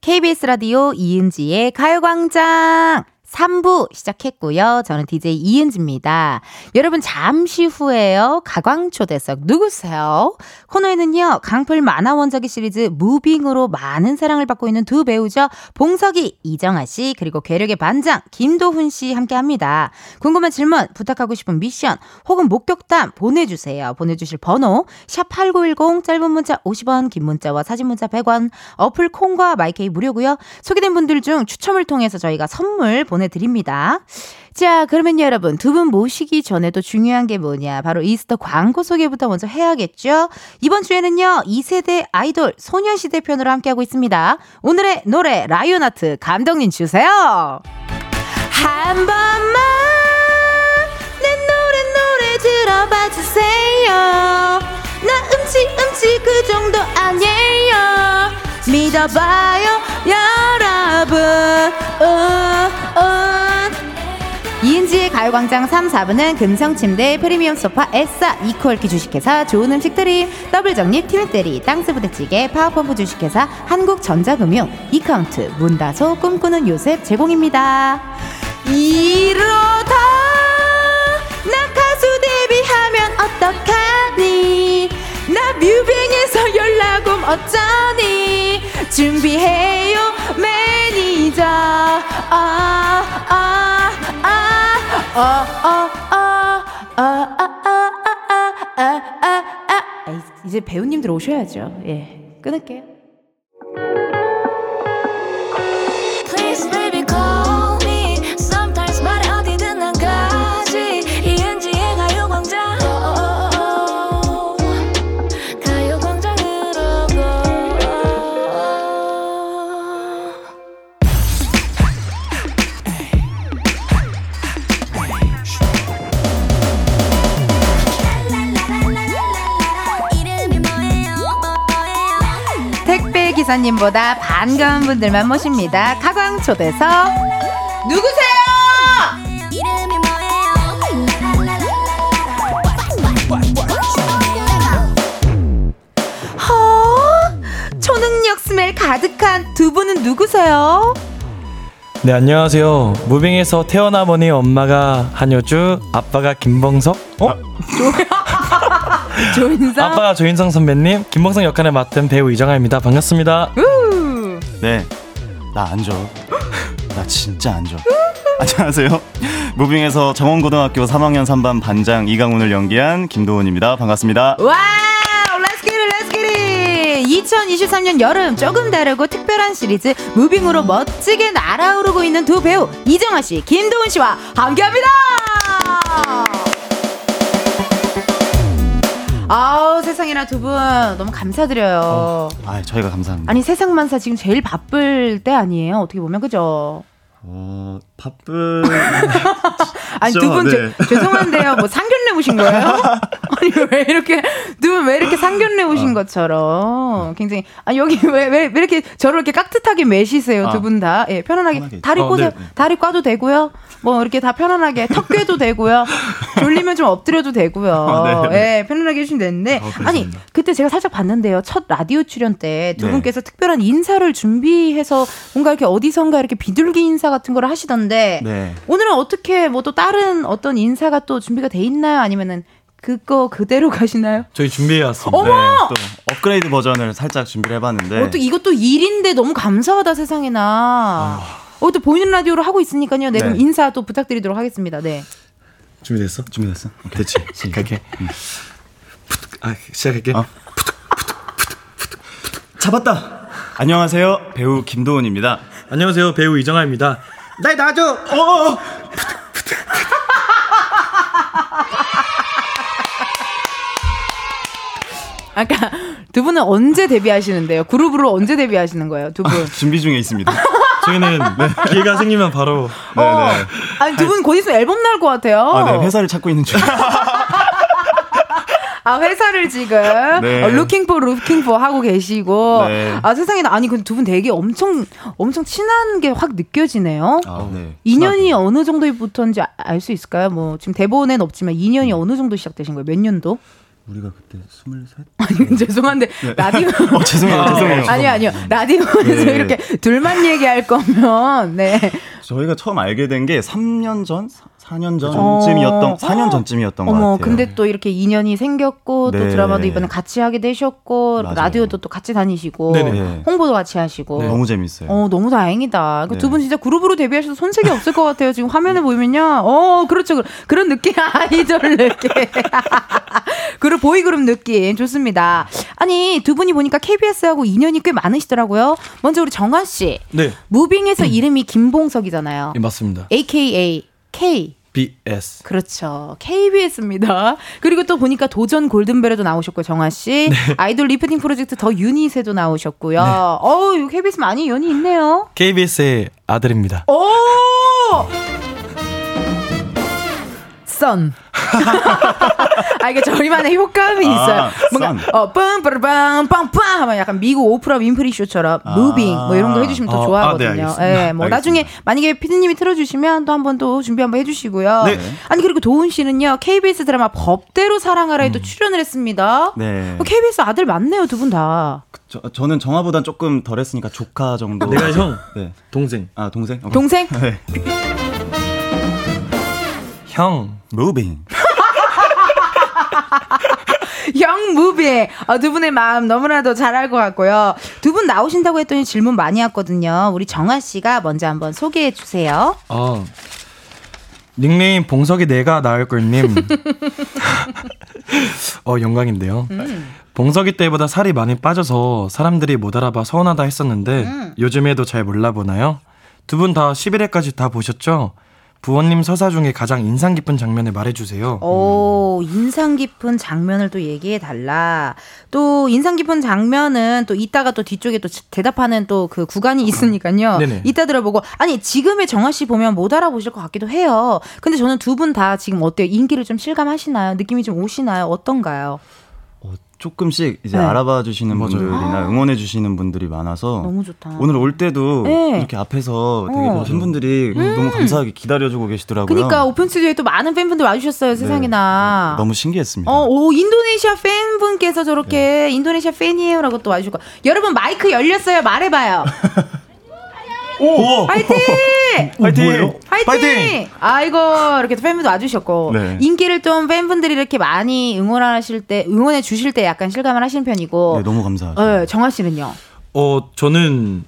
KBS 라디오 이은지의 가요광장 3부 시작했고요. 저는 DJ 이은지입니다. 여러분 잠시 후에요. 가광초대석 누구세요? 코너에는요. 강풀 만화 원작의 시리즈 무빙으로 많은 사랑을 받고 있는 두 배우죠. 봉석이, 이정아 씨 그리고 괴력의 반장 김도훈 씨 함께합니다. 궁금한 질문, 부탁하고 싶은 미션 혹은 목격담 보내주세요. 보내주실 번호 샵8910 짧은 문자 50원 긴 문자와 사진 문자 100원 어플 콩과 마이케이 무료고요. 소개된 분들 중 추첨을 통해서 저희가 선물 보내 드립니다. 자, 그러면 여러분 두 분 모시기 전에도 중요한 게 뭐냐? 바로 이스터 광고 소개부터 먼저 해야겠죠? 이번 주에는요, 2세대 아이돌 소녀시대 편으로 함께하고 있습니다. 오늘의 노래, 라이온아트 감독님 주세요! 한 번만 내 노래 노래 들어봐 주세요. 나 음치 음치 그 정도 아니에요. 믿어봐요 여러분. 어, 어. 이은지의 가요광장 3, 4부는 금성침대, 프리미엄 소파, 에싸, 이퀄키 주식회사, 좋은 음식 드림, 더블정립, 팀대리, 땅스부대찌개, 파워펌프 주식회사, 한국전자금융, 이카운트, 문다소, 꿈꾸는 요셉 제공입니다. 이러다 나 가수 데뷔하면 어떡하니 나 뮤뱅에서 연락 옴 어쩌니 준비해요 매니저 아, 아아아아아아아아아아 이제 배우님들 오셔야죠 예 끊을게요 택배 기사님보다 반가운 분들만 모십니다 가광 초대석 누구세요? 허? 초능력 스멜 가득한 두 분은 누구세요? 네 안녕하세요 무빙에서 태어나 보니 엄마가 한효주 아빠가 김범석 어? 조인성 아빠가 조인성 선배님 김봉석 역할을 맡은 배우 이정하입니다 반갑습니다 우! 네, 나안 줘. 나 진짜 안 줘. 안녕하세요. 무빙에서 정원고등학교 3학년 3반 반장 이강훈을 연기한 김도훈입니다. 반갑습니다. wow let's get it let's get it 2023년 여름 조금 다르고 특별한 시리즈 무빙으로 멋지게 날아오르고 있는 두 배우 이정하 씨, 김도훈 씨와 함께합니다. 아우 세상에나 두 분 너무 감사드려요. 아, 저희가 감사합니다. 아니 세상만사 지금 제일 바쁠 때 아니에요? 어떻게 보면 그죠? 어, 바쁜. 아니 진짜, 두분 네. 죄송한데요. 뭐 상견례 오신 거예요? 아니 왜 이렇게 두 분 왜 이렇게 상견례 오신 것처럼 굉장히 아니 여기 왜 왜 왜 이렇게 저를 이렇게 깍듯하게 매시세요 아. 두분 다. 예, 편안하게 편하게. 다리 어, 꼬세요. 네. 다리 꽈도 되고요. 뭐 이렇게 다 편안하게 턱 꿰도 되고요. 졸리면 좀 엎드려도 되고요. 아, 네. 예, 편안하게 해 주시면 되는데 어. 아니 그때 제가 살짝 봤는데요. 첫 라디오 출연 때두 네. 분께서 특별한 인사를 준비해서 뭔가 이렇게 어디선가 이렇게 비둘기 인사 같은 걸 하시던데 네. 오늘은 어떻게 뭐 또 다른 어떤 인사가 또 준비가 돼 있나요? 아니면은 그거 그대로 가시나요? 저희 준비해 왔습니다 어머! 네, 또 업그레이드 버전을 살짝 준비를 해봤는데. 어, 또 이것도 일인데 너무 감사하다 세상에나. 어, 또 보이는 라디오로 하고 있으니까요. 네, 그럼 네. 인사 또 부탁드리도록 하겠습니다. 네. 준비됐어? 준비됐어? 오케이. 됐지 시작할게 아 시작할게 어. 잡았다. 안녕하세요. 배우 김도훈입니다. 안녕하세요 배우 이정아입니다 날 놔줘 어, 아까 두 분은 언제 데뷔하시는데요? 그룹으로 언제 데뷔하시는 거예요? 두 분. 준비 중에 있습니다. 저희는 기회가 생기면 바로 네, 어. 네. 아니 두 분 곧 있으면 앨범 나올 것 같아요. 아, 네. 회사를 찾고 있는 중. 아 회사를 지금 네. 어, looking for looking for 하고 계시고 네. 아 세상에 아니 근데 두 분 되게 엄청 엄청 친한 게 확 느껴지네요. 아, 네. 인연이 어느 정도부터인지 알 수 있을까요? 뭐 지금 대본엔 없지만 인연이 어느 정도 시작되신 거예요? 몇 년도? 우리가 그때 스물셋? 아니 죄송한데 라디오 어, 죄송해요, 죄송해요. 아니 아니요 라디오에서 네. 이렇게 둘만 얘기할 거면 네 저희가 처음 알게 된 게 3년 전, 4년 어. 전쯤이었던 4년 전쯤이었던 것 어머 같아요. 근데 또 이렇게 인연이 생겼고 또 네. 드라마도 이번에 같이 하게 되셨고 맞아요. 라디오도 또 같이 다니시고 네네. 홍보도 같이 하시고 너무 재밌어요. 어 너무 다행이다. 네. 두분 진짜 그룹으로 데뷔하셔도 손색이 없을 것 같아요. 지금 화면에 보이면요. 어 그렇죠. 그- 그런 느낌 아이돌 느낌. 그룹 보이그룹 느낌 좋습니다. 아니 두 분이 보니까 KBS하고 인연이 꽤 많으시더라고요. 먼저 우리 정하 씨 네, 무빙에서 이름이 김봉석이잖아요. 예, 맞습니다. AKA K BS. 그렇죠. KBS입니다. 그리고 또 보니까 도전 골든벨에도 나오셨고 정하 씨 네. 아이돌 리부팅 프로젝트 더 유닛에도 나오셨고요. 어우 이거 KBS 많이 연이 있네요. KBS의 아들입니다. 오! 선. 아 이게 저희만의 효과음이 아, 있어요. 뭔가 선. 어 빰빠라빰 빵빵 하면 약간 미국 오프라 윈프리 쇼처럼 아. 무빙 뭐 이런 거 해주시면 더 어, 아, 좋아하거든요. 네, 알겠습니다. 예, 뭐 나중에 만약에 피디님이 틀어주시면 또 한번 또 준비 한번 해주시고요. 네. 아니 그리고 도훈 씨는요 KBS 드라마 법대로 사랑하라에도 음. 출연을 했습니다. 네. 어, KBS 아들 많네요 두 분 다. 저, 저는 정하보단 조금 덜했으니까 조카 정도. 내가 형, 네. 동생. 아 동생? 어. 동생? 네. 형. 무빙. 형 무빙. 어, 두 분의 마음 너무나도 잘 알 것 같고요. 두 분 나오신다고 했더니 질문 많이 왔거든요. 우리 정하 씨가 먼저 한번 소개해 주세요. 아 닉네임 봉석이 내가 나을 걸님. 어 영광인데요. 봉석이 때보다 살이 많이 빠져서 사람들이 못 알아봐 서운하다 했었는데 요즘에도 잘 몰라보나요? 두 분 다 11회까지 다 보셨죠? 부원님 서사 중에 가장 인상 깊은 장면을 말해주세요. 오, 인상 깊은 장면을 또 얘기해 달라. 또 인상 깊은 장면은 또 이따가 또 뒤쪽에 또 대답하는 또 그 구간이 있으니까요. 네네. 이따 들어보고 아니 지금의 정아 씨 보면 못 알아보실 것 같기도 해요. 근데 저는 두 분 다 지금 어때요? 인기를 좀 실감하시나요? 느낌이 좀 오시나요? 어떤가요? 어, 조금씩 이제 네. 알아봐 주시는 맞아요. 분들이나 응원해 주시는 분들이 많아서 너무 좋다. 오늘 올 때도 네. 이렇게 앞에서 되게 어. 팬분들이 너무 감사하게 기다려주고 계시더라고요. 그러니까 오픈 스튜디오에 또 많은 팬분들 와주셨어요 세상에나. 너무 신기했습니다. 어, 오, 인도네시아 팬분께서 저렇게 인도네시아 팬이에요라고 또 와주셨고. 여러분, 마이크 열렸어요. 말해봐요. 오! 화이팅! 파이팅! 화이팅! 아이고, 이렇게 또 팬분도 와주셨고. 네. 인기를 좀 팬분들이 이렇게 많이 응원하실 때, 응원해 주실 때 약간 실감을 하시는 편이고. 네, 너무 감사하죠. 어, 정하 씨는요? 어 저는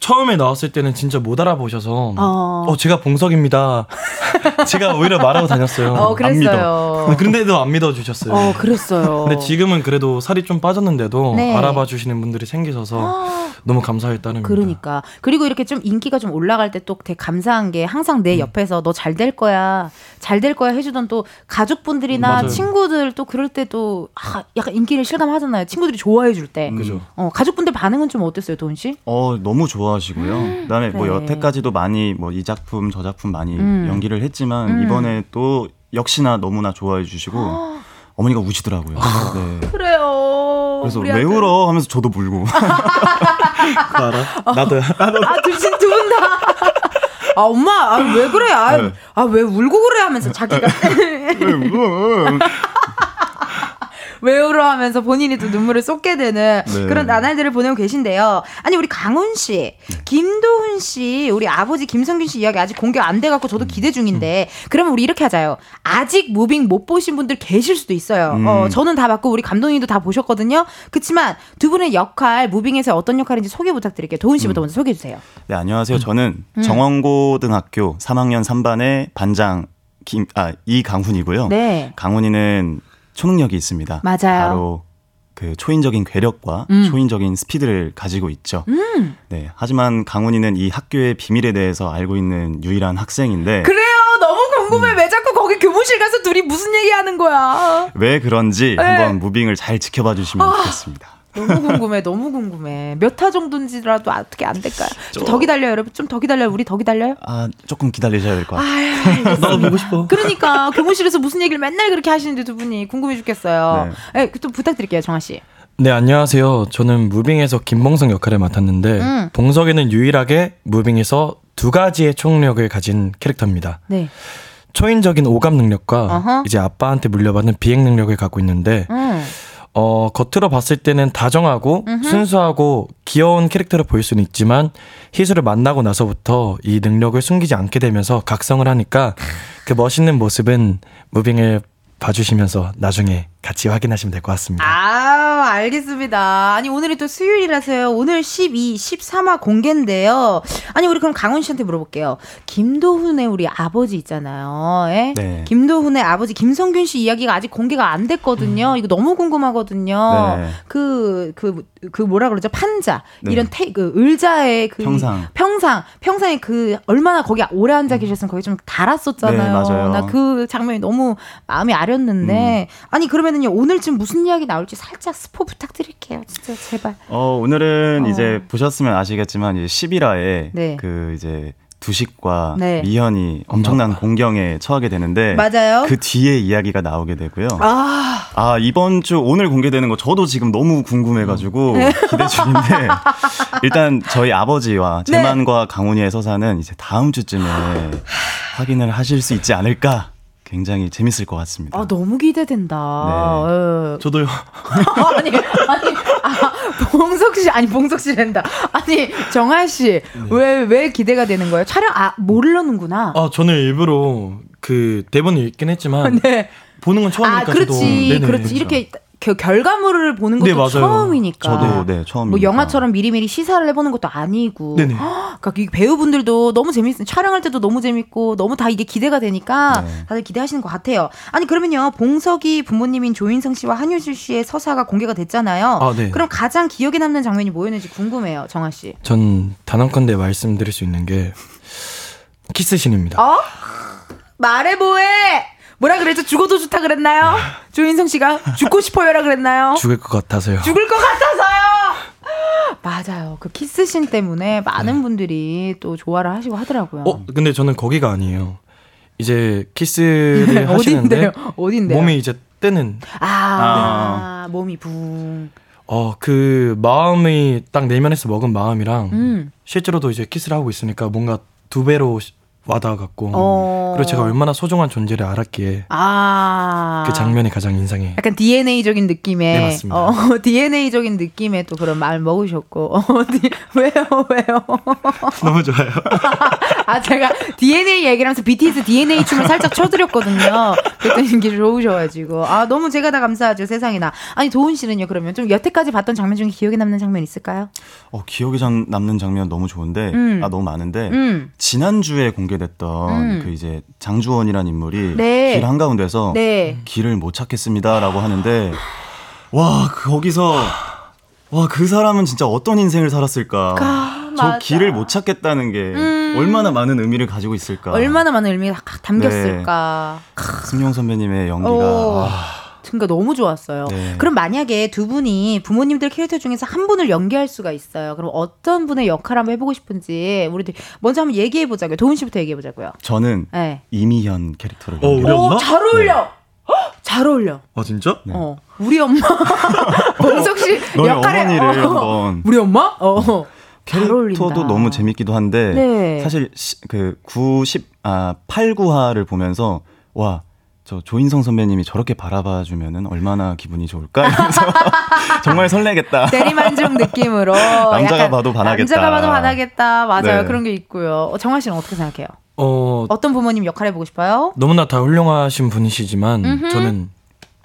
처음에 나왔을 때는 진짜 못 알아보셔서 어. 어, 제가 봉석입니다. 제가 오히려 말하고 다녔어요. 어, 그랬어요. 그런데도 안 믿어 주셨어요. 어, 그랬어요. 근데 지금은 그래도 살이 좀 빠졌는데도 네. 알아봐 주시는 분들이 생기셔서 너무 감사할 따름입니다. 그러니까 그리고 이렇게 좀 인기가 좀 올라갈 때 또 되게 감사한 게 항상 음. 내 옆에서 너 잘 될 거야 잘 될 거야 해주던 또 가족분들이나 맞아요. 친구들 또 그럴 때도 아, 약간 인기를 실감하잖아요 친구들이 좋아해 줄때 그죠. 어, 가족분들 반응은 좀 어땠어요 도훈 씨? 어 너무 좋아 하시고요. 그다음에 뭐 그래. 여태까지도 많이 뭐 이 작품 저 작품 많이 음. 연기를 했지만 이번에 또 역시나 너무나 좋아해 주시고 어머니가 우시더라고요. 네. 그래요. 그래서 왜 아들. 울어 하면서 저도 울고. 그거 알아? 나도 아, 두분 다. 아, 엄마, 아, 왜 그래? 아, 네. 아, 왜 울고 그래? 하면서 자기가. 왜 울어? 왜 울어 하면서 본인이 또 눈물을 쏟게 되는 네. 그런 나날들을 보내고 계신데요. 아니, 우리 강훈 씨, 김도훈 씨, 우리 아버지 김성균 씨 이야기 아직 공개 안 돼갖고 저도 기대 중인데, 그러면 우리 이렇게 하자요. 아직 무빙 못 보신 분들 계실 수도 있어요. 음. 어, 저는 다 봤고, 우리 감독님도 다 보셨거든요. 그치만 두 분의 역할, 무빙에서 어떤 역할인지 소개 부탁드릴게요. 도훈 씨부터 먼저 소개해 주세요. 네 안녕하세요. 저는 음. 정원고등학교 3학년 3반의 반장 김, 아 이강훈이고요. 네. 강훈이는 초능력이 있습니다. 맞아요. 바로 그 초인적인 괴력과 음. 초인적인 스피드를 가지고 있죠. 네. 하지만 강훈이는 이 학교의 비밀에 대해서 알고 있는 유일한 학생인데 그래요. 너무 음. 궁금해. 왜 자꾸 거기 교무실 가서 둘이 무슨 얘기 하는 거야? 왜 그런지 네. 한번 무빙을 잘 지켜봐 주시면 좋겠습니다. 너무 궁금해, 너무 궁금해. 몇화 정도인지라도 어떻게 안 될까요? 좀더 기다려요, 여러분. 좀 더 기다려요. 우리 더 기다려요? 아 조금 기다리셔야 될 것 같아요. 나도 보고 싶어. 그러니까 교무실에서 무슨 얘기를 맨날 그렇게 하시는데 두 분이 궁금해 죽겠어요. 네. 또 부탁드릴게요, 정아 씨. 네 안녕하세요. 저는 무빙에서 김봉석 역할을 맡았는데 음. 봉석이는 유일하게 무빙에서 두 가지의 총력을 가진 캐릭터입니다. 네. 초인적인 오감 능력과 어허. 이제 아빠한테 물려받은 비행 능력을 갖고 있는데 음. 어, 겉으로 봤을 때는 다정하고 순수하고 귀여운 캐릭터로 보일 수는 있지만 희수를 만나고 나서부터 이 능력을 숨기지 않게 되면서 각성을 하니까 그 멋있는 모습은 무빙을 봐주시면서 나중에 같이 확인하시면 될 것 같습니다. 아, 알겠습니다. 아니, 오늘이 또 수요일이라서요. 오늘 12, 13화 공개인데요. 아니, 우리 그럼 강훈 씨한테 물어볼게요. 김도훈의 우리 아버지 있잖아요. 예? 네. 김도훈의 아버지 김성균 씨 이야기가 아직 공개가 안 됐거든요. 이거 너무 궁금하거든요. 네. 그, 그, 그 뭐라 그러죠? 판자. 네. 이런 태, 그 의자에 그. 평상. 평상. 평상에 그 얼마나 거기 오래 앉아 계셨으면 거기 좀 달았었잖아요. 네, 맞아요. 나그 장면이 너무 마음이 아렸는데. 음. 아니, 그러면은요, 오늘쯤 무슨 이야기 나올지 살짝 스포 부탁드릴게요. 진짜 제발. 어, 오늘은 어. 이제 보셨으면 아시겠지만 이제 11화에 네. 그 이제 두식과 네. 미현이 엄청난 공경에 처하게 되는데 맞아요. 그 뒤에 이야기가 나오게 되고요. 아, 아 이번 주 오늘 공개되는 거 저도 지금 너무 궁금해가지고 네. 기대 중인데 일단 저희 아버지와 네. 재만과 강훈이의 서사는 이제 다음 주쯤에 확인을 하실 수 있지 않을까 굉장히 재밌을 것 같습니다. 아, 너무 기대된다. 예. 저도요. 아니, 아니, 아, 봉석 씨, 아니, 봉석 씨랜다. 아니, 정한 씨, 왜, 왜 기대가 되는 거예요? 촬영, 아, 모르는구나. 아, 저는 일부러 그 대본을 읽긴 했지만 네. 보는 건 아, 처음이니까 그렇지. 저도. 네네. 그렇지. 이렇게 겨- 결과물을 보는 것도 네. 처음이니까. 저도 네 처음 뭐 영화처럼 미리미리 시사를 해보는 것도 아니고. 네네. 그러니까 이 배우분들도 너무 재밌, 촬영할 때도 너무 재밌고 너무 다 이게 기대가 되니까 네. 다들 기대하시는 것 같아요. 아니 그러면요 봉석이 부모님인 조인성 씨와 한효실 씨의 서사가 공개가 됐잖아요. 아, 네. 그럼 가장 기억에 남는 장면이 뭐였는지 궁금해요, 정아 씨. 전 단언컨대 말씀드릴 수 있는 게 키스신입니다. 어? 말해 뭐해? 뭐라 그랬죠? 죽어도 좋다 그랬나요? 조인성 씨가 죽고 싶어요라 그랬나요? 죽을 것 같아서요. 죽을 것 같아서요. 맞아요. 그 키스신 때문에 많은 분들이 또 좋아를 하시고 하더라고요. 어, 근데 저는 거기가 아니에요. 이제 키스를 하시는데 네, 어딘데요? 어딘데요? 몸이 이제 뜨는 아, 몸이 붕. 어 그 마음이 딱 내면에서 먹은 마음이랑 음. 실제로도 이제 키스를 하고 있으니까 뭔가 두 배로 시- 와닿아갖고 어. 그리고 제가 얼마나 소중한 존재를 알았기에 아. 그 장면이 가장 인상에 약간 DNA적인 느낌의 네, 맞습니다. 어, DNA적인 느낌의 또 그런 마음 먹으셨고 어, 디- 왜요 왜요 너무 좋아요. 아 제가 DNA 얘기를 하면서 BTS DNA 춤을 살짝 쳐드렸거든요 그랬더니 이게 좋으셔가지고 아 너무 제가 다 감사하죠 세상에나 아니 도훈 씨는요 그러면 좀 여태까지 봤던 장면 중에 기억에 남는 장면 있을까요? 어, 기억에 장- 남는 장면 너무 좋은데 음. 아 너무 많은데 음. 지난주에 공개됐던 음. 그 이제 장주원이란 인물이 네. 길 한가운데서 네. 길을 못 찾겠습니다라고 하는데 와 거기서 와 그 사람은 진짜 어떤 인생을 살았을까 아, 저. 길을 못 찾겠다는 게 음. 얼마나 많은 의미를 가지고 있을까 얼마나 많은 의미가 다 담겼을까 승용 선배님의 연기가 오. 와, 그러니까 너무 좋았어요. 네. 그럼 만약에 두 분이 부모님들 캐릭터 중에서 한 분을 연기할 수가 있어요. 그럼 어떤 분의 역할 한번 해보고 싶은지 우리 먼저 한번 얘기해 보자고요. 도훈 씨부터 얘기해 보자고요. 저는 네. 이미현 캐릭터를 어, 우리. 엄마? 잘 어울려. 헉, 잘 어울려. 아 진짜? 어, 우리 엄마 봉석 씨 역할에 어머니를 어, 한번 우리 엄마? 어. 잘 캐릭터도. 너무 재밌기도 한데 네. 사실 시, 그 90, 아, 8, 9화를 보면서 와, 저 조인성 선배님이 저렇게 바라봐 주면은 얼마나 기분이 좋을까 이러면서 정말 설레겠다. 대리만족 느낌으로 남자가 봐도 반하겠다. 남자가 봐도 반하겠다. 맞아요. 네. 그런 게 있고요. 어, 정아 씨는 어떻게 생각해요? 어 어떤 부모님 역할 해보고 싶어요? 너무나 다 훌륭하신 분이시지만 음흠. 저는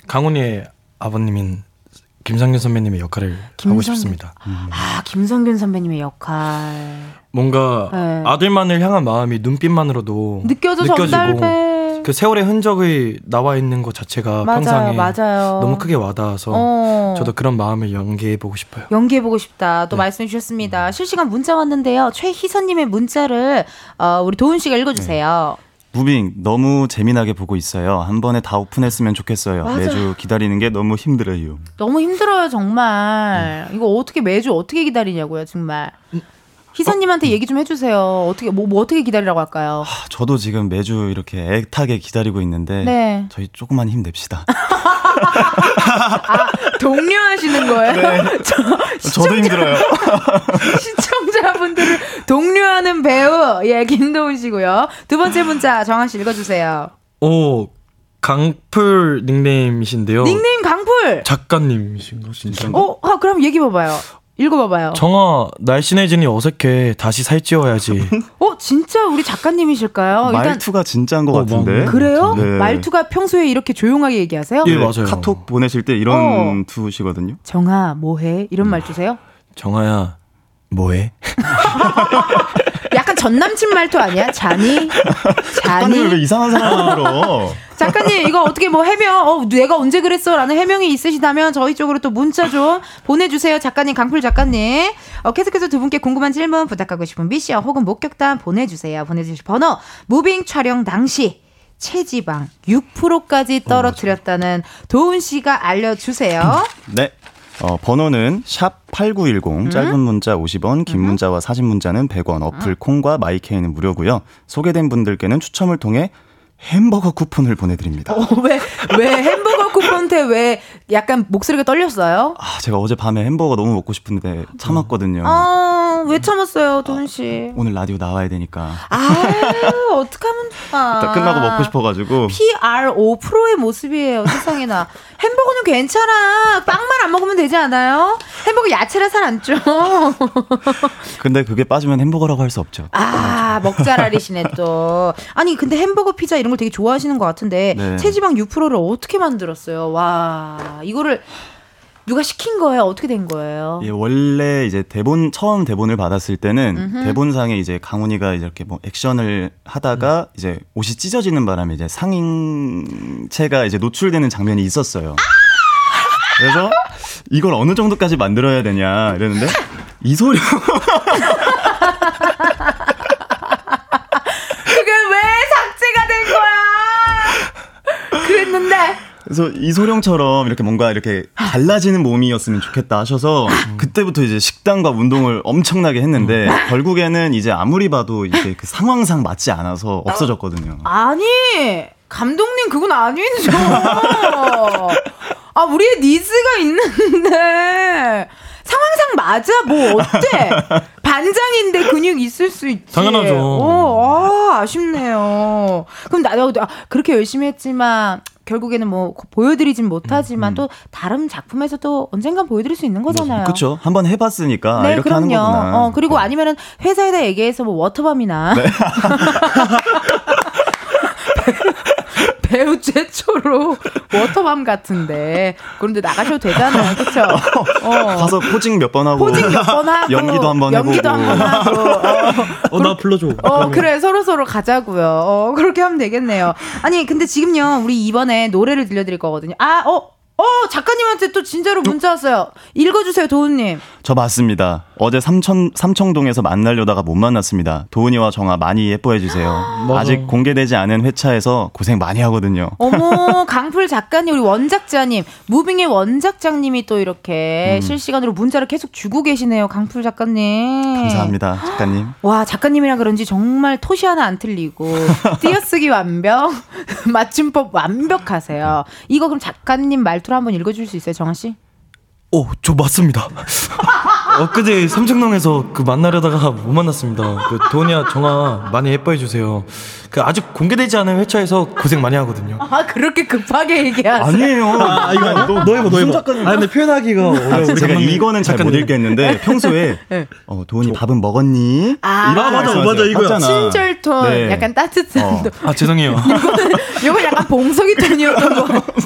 강훈이의 아버님인 김상균 선배님의 역할을 하고 김상균. 싶습니다. 아 김성균 선배님의 역할 뭔가 네. 아들만을 향한 마음이 눈빛만으로도 느껴져 느껴지고. 그 세월의 흔적이 나와 있는 것 자체가 맞아요, 평상에 맞아요. 너무 크게 와닿아서 어. 저도 그런 마음을 연기해 보고 싶어요. 연기해 보고 싶다. 네. 또 말씀해 주셨습니다. 실시간 문자 왔는데요. 최희선님의 문자를 어, 우리 도훈 씨가 읽어주세요. 무빙 너무 재미나게 보고 있어요. 한 번에 다 오픈했으면 좋겠어요. 맞아. 매주 기다리는 게 너무 힘들어요. 너무 힘들어요, 정말. 네. 이거 어떻게 매주 어떻게 기다리냐고요, 정말. 희선님한테 얘기 좀 해주세요. 어떻게 뭐, 뭐 어떻게 기다리라고 할까요? 아, 저도 지금 매주 이렇게 애타게 기다리고 있는데 네. 저희 조금만 힘냅시다. 독려하시는 거예요? 저, 저도 힘들어요. 시청자분들을 독려하는 배우 예 김도훈 씨고요. 두 번째 문자 정한 씨 읽어주세요. 오 강풀 닉네임이신데요. 닉네임 강풀. 작가님이신가 진짜? 어, 아, 그럼 얘기 봐봐요. 읽어봐봐요. 정아 날씬해지니 어색해 다시 살찌워야지. 어, 진짜 우리 작가님이실까요? 일단 말투가 진짜인 것 어, 같은데. 그래요? 네. 말투가 평소에 이렇게 조용하게 얘기하세요? 예, 맞아요. 카톡 보내실 때 이런 투시거든요. 정아 뭐해? 이런 말투세요? 정아야 뭐해? 약간 전 남친 말투 아니야? 자니? 아니 왜 자니? 이상한 들어? 작가님 이거 어떻게 뭐 해명? 어 내가 언제 그랬어라는 해명이 있으시다면 저희 쪽으로 또 문자 좀 보내주세요. 작가님 강풀 작가님. 어, 계속해서 두 분께 궁금한 질문 부탁하고 싶은 미션 혹은 목격담 보내주세요. 보내주실 번호 무빙 촬영 당시. 체지방 6%까지 떨어뜨렸다는 도훈 씨가 알려주세요. 네. 어, 번호는 샵 음? 8910 짧은 문자 50원 긴 문자와 사진 문자는 100원 음? 어플 콩과 마이케이는 무료고요. 소개된 분들께는 추첨을 통해 햄버거 쿠폰을 보내드립니다. 어, 왜, 왜 햄버거 쿠폰에 왜 약간 목소리가 떨렸어요? 아, 제가 어젯밤에 햄버거 너무 먹고 싶은데 참았거든요. 아, 왜 참았어요, 도훈 씨? 오늘 라디오 나와야 되니까 아유, 어떡하면 좋아. 딱 끝나고 먹고 싶어가지고 PRO 프로의 모습이에요, 세상에나. 햄버거는 괜찮아. 빵만 안 먹으면 되지 않아요? 햄버거 야채라 살 안 쪄. 근데 그게 빠지면 햄버거라고 할 수 없죠. 아, 먹자라리시네 또. 아니, 근데 햄버거 피자 이런 걸 되게 좋아하시는 것 같은데, 네. 체지방 6%를 어떻게 만들었어요? 와, 이거를 누가 시킨 거예요? 어떻게 된 거예요? 예, 원래 이제 대본 처음 대본을 받았을 때는 대본상에 이제 강훈이가 이렇게 뭐 액션을 하다가 이제 옷이 찢어지는 바람에 이제 상인체가 이제 노출되는 장면이 있었어요. 그래서 이걸 어느 정도까지 만들어야 되냐 이랬는데 이소룡 그게 왜 삭제가 된 거야? 그랬는데. 그래서 이소룡처럼 이렇게 뭔가 이렇게 갈라지는 몸이었으면 좋겠다 하셔서 그때부터 이제 식단과 운동을 엄청나게 했는데 결국에는 이제 아무리 봐도 이제 그 상황상 맞지 않아서 없어졌거든요. 아니, 감독님 그건 아니죠. 아, 우리의 니즈가 있는데. 상황상 맞아, 뭐, 어때? 반장인데 근육 있을 수 있지. 당연하죠. 어, 아, 아쉽네요. 그럼 나도 아, 그렇게 열심히 했지만, 결국에는 뭐, 보여드리진 못하지만, 또 다른 작품에서도 언젠간 보여드릴 수 있는 거잖아요. 그렇죠. 한번 해봤으니까 네, 이렇게 그럼요. 하는 거구나. 네. 어, 그리고 아니면은 회사에다 얘기해서 뭐 워터밤이나 배우 최초로 워터밤 같은데 그런데 나가셔도 되잖아요, 그렇죠? 어. 가서 포징 몇 번 하고 포징 몇 번 하고 연기도 한번 연기도 해보고. 한번 하고 어. 어나 불러줘. 어, 그래, 서로 서로 가자고요. 어, 그렇게 하면 되겠네요. 아니, 근데 지금요, 우리 이번에 노래를 들려드릴 거거든요. 아, 어, 어, 작가님한테 또 진짜로 문자 왔어요. 읽어주세요, 도훈님. 저 맞습니다. 어제 삼천 삼청동에서 만나려다가 못 만났습니다. 도훈이와 정아 많이 예뻐해 주세요. 맞아. 아직 공개되지 않은 회차에서 고생 많이 하거든요. 어머, 강풀 작가님, 우리 원작자님, 무빙의 원작장님이 또 이렇게 실시간으로 문자를 계속 주고 계시네요, 강풀 작가님. 감사합니다, 작가님. 와, 작가님이라 그런지 정말 토시 하나 안 틀리고, 띄어쓰기 완벽, 맞춤법 완벽하세요. 이거 그럼 작가님 말 투로 한번 읽어줄 수 있어요, 정아 씨? 오, 저 맞습니다. 엊그제 삼청동에서 그 만나려다가 못 만났습니다. 그 도니야, 정아 많이 예뻐해 주세요. 그 아직 공개되지 않은 회차에서 고생 많이 하거든요. 아, 그렇게 급하게 얘기하세요. 아니에요. 아, 이거 너, 너 해봐, 너 해봐. 아, 근데 표현하기가 어려워. 우리 제가. 이거는 잘못 작가님. 읽겠는데 평소에 네. 어, 도훈이 밥은 먹었니? 아, 맞아. 맞아, 이거야. 친절톤, 네. 약간 따뜻한 어. 톤. 아, 죄송해요. 이건 약간 봉석이 톤이었던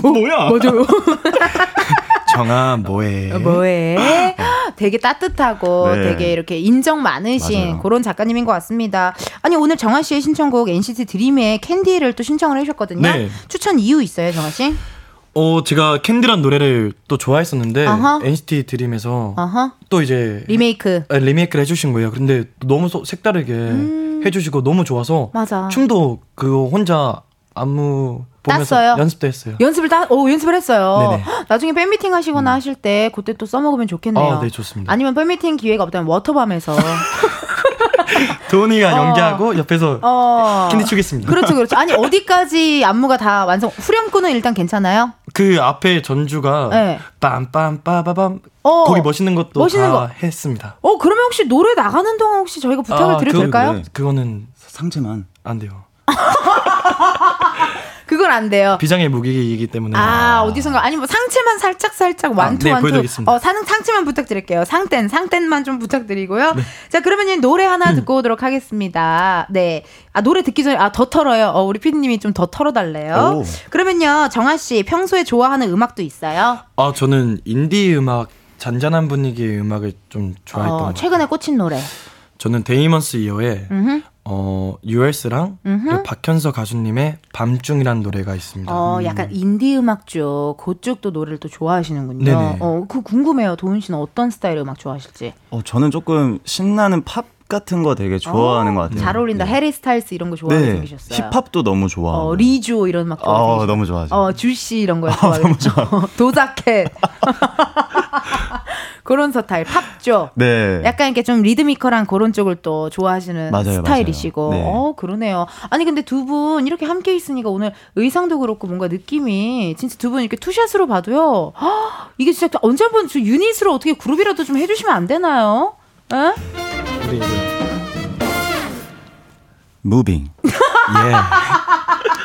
거. 뭐야? 뭐죠? 정하, 뭐해? 어, 뭐해? 되게 따뜻하고 네. 되게 이렇게 인정 많으신 맞아요. 그런 작가님인 것 같습니다. 아니 오늘 정하 씨의 신청곡 NCT 드림의 캔디를 또 신청을 해주셨거든요. 네. 추천 이유 있어요, 정하 씨? 어, 제가 캔디란 노래를 또 좋아했었는데 아하. NCT 드림에서 어허. 또 이제 리메이크. 아, 리메이크를 해주신 거예요. 근데 너무 소- 색다르게 해주시고 너무 좋아서 음. 맞아. 춤도 그거 혼자 안무 보면서 땄어요? 연습도 했어요. 연습을 다, 오, 연습을 했어요. 네네. 나중에 팬미팅 하시거나 하실 때 그때 또 써먹으면 좋겠네요. 아, 네, 좋습니다. 아니면 팬미팅 기회가 없다면 워터밤에서 도훈이가 어. 연기하고 옆에서 어. 캔디 추겠습니다. 그렇죠, 그렇죠. 아니, 어디까지 안무가 다 완성, 후렴구는 일단 괜찮아요? 그 앞에 전주가 네. 빰빰빠바밤 어. 거기 멋있는 것도 멋있는 다 거. 했습니다. 어, 그러면 혹시 노래 나가는 동안 혹시 저희가 부탁을 아, 드려도 그- 될까요? 네. 그거는 상체만. 안 돼요. 그건 안 돼요. 비장의 무기이기 때문에. 아, 어디선가 아니 뭐 상체만 살짝 살짝 완투 네, 완투. 보여드리겠습니다. 어, 상 상체만 부탁드릴게요. 상땐 상땐만 좀 부탁드리고요. 네. 자, 그러면 노래 하나 듣고 오도록 하겠습니다. 네. 아, 노래 듣기 전에 아, 더 털어요. 어, 우리 피디님이 좀 더 털어 달래요. 오. 그러면요. 정아 씨 평소에 좋아하는 음악도 있어요? 아 저는 인디 음악 잔잔한 분위기의 음악을 좀 좋아했던 어, 것 같아요. 최근에 꽂힌 노래. 저는 데이먼스 이어의. 어 Yours랑 음흠. 박현서 가수님의 밤중이라는 노래가 있습니다. 어, 약간 인디 음악 쪽, 그쪽도 노래를 또 좋아하시는군요. 네네. 어, 그 궁금해요. 도훈 씨는 어떤 스타일의 음악 좋아하실지. 어, 저는 조금 신나는 팝 같은 거 되게 좋아하는 것 같아요. 잘 어울린다. 네. 해리 스타일스 이런 거 좋아하게 네. 생기셨어요. 힙합도 너무 좋아하고. 어, 리조 이런 음악 좋아하게 아, 생기셨어요. 너무 좋아하죠. 어, 주시 이런 거 좋아하겠죠. 도자켓. 그런 스타일, 팝죠. 네. 약간 이렇게 좀 리드미컬한 그런 쪽을 또 좋아하시는 맞아요, 스타일이시고. 맞아요. 네. 어, 그러네요. 아니, 근데 두 분 이렇게 함께 있으니까 오늘 의상도 그렇고 뭔가 느낌이 진짜 두 분 이렇게 투샷으로 봐도요. 헉, 이게 진짜 언제 한번 저 유닛으로 어떻게 그룹이라도 좀 해주시면 안 되나요? 에? 우리 이 제 무빙. 예.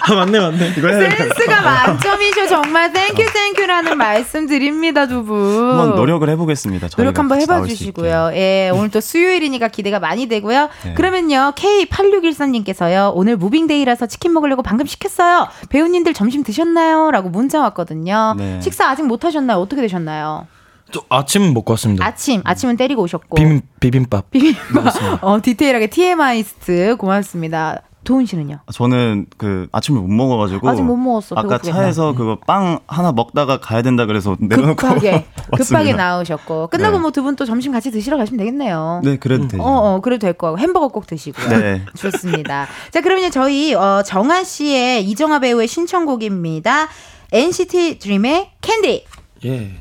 아 맞네 맞네. 이거. 센스가 만점이셔. 정말 thank you thank you라는 말씀 드립니다, 두 분. 한번 노력을 해보겠습니다. 노력 한번 해봐 주시고요. 예, 오늘 또 수요일이니까 기대가 많이 되고요. 네. 그러면요, K8613님께서요, 오늘 무빙데이라서 치킨 먹으려고 방금 시켰어요. 배우님들 점심 드셨나요? 라고 문자 왔거든요. 네. 식사 아직 못 하셨나요? 어떻게 되셨나요? 저 아침 먹고 왔습니다. 아침, 아침은 때리고 오셨고. 비빔 비빔밥. 비빔밥. 어, 디테일하게 TMI스트 고맙습니다. 도훈 씨는요? 저는 그 아침에 못 먹어가지고 아직 못 먹었어. 아까. 차에서 그거 빵 하나 먹다가 가야 된다 그래서 내려놓고 급하게, 급하게 왔습니다. 나오셨고. 끝나고 네. 뭐두 분 또 점심 같이 드시러 가시면 되겠네요. 네 그래도 되죠. 어, 어, 그래도 될 거고. 햄버거 꼭 드시고요. 네. 좋습니다. 자, 그러면 저희 어, 정하 씨의 이정하 배우의 신청곡입니다. NCT 드림의 캔디. 예.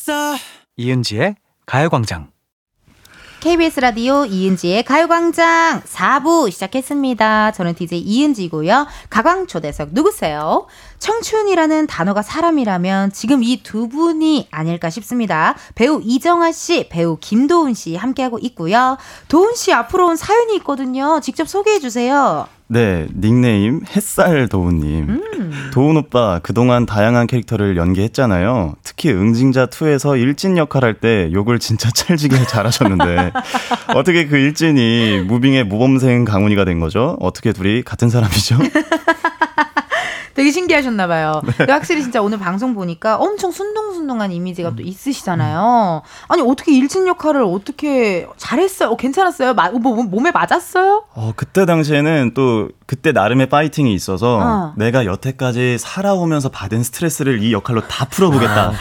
됐어 이은지의 가요광장. KBS 라디오 이은지의 가요광장 4부 시작했습니다. 저는 DJ 이은지고요. 가광 초대석 누구세요? 청춘이라는 단어가 사람이라면 지금 이 두 분이 아닐까 싶습니다. 배우 이정아 씨, 배우 김도훈 씨 함께하고 있고요. 도훈 씨 앞으로 온 사연이 있거든요. 직접 소개해 주세요. 네, 닉네임 햇살 도훈님. 음. 도훈 오빠 그동안 다양한 캐릭터를 연기했잖아요. 특히 응징자 2에서 일진 역할 할 때 욕을 진짜 찰지게 잘하셨는데 어떻게 그 일진이 무빙의 모범생 강훈이가 된 거죠? 어떻게 둘이 같은 사람이죠? 되게 신기하셨나 봐요. 근데 확실히 진짜 오늘 방송 보니까 엄청 순둥순둥한 이미지가 또 있으시잖아요. 아니 어떻게 일진 역할을 어떻게 잘했어요? 어, 괜찮았어요? 마, 뭐, 뭐, 몸에 맞았어요? 어, 그때 당시에는 또 그때 나름의 파이팅이 있어서 어. 내가 여태까지 살아오면서 받은 스트레스를 이 역할로 다 풀어보겠다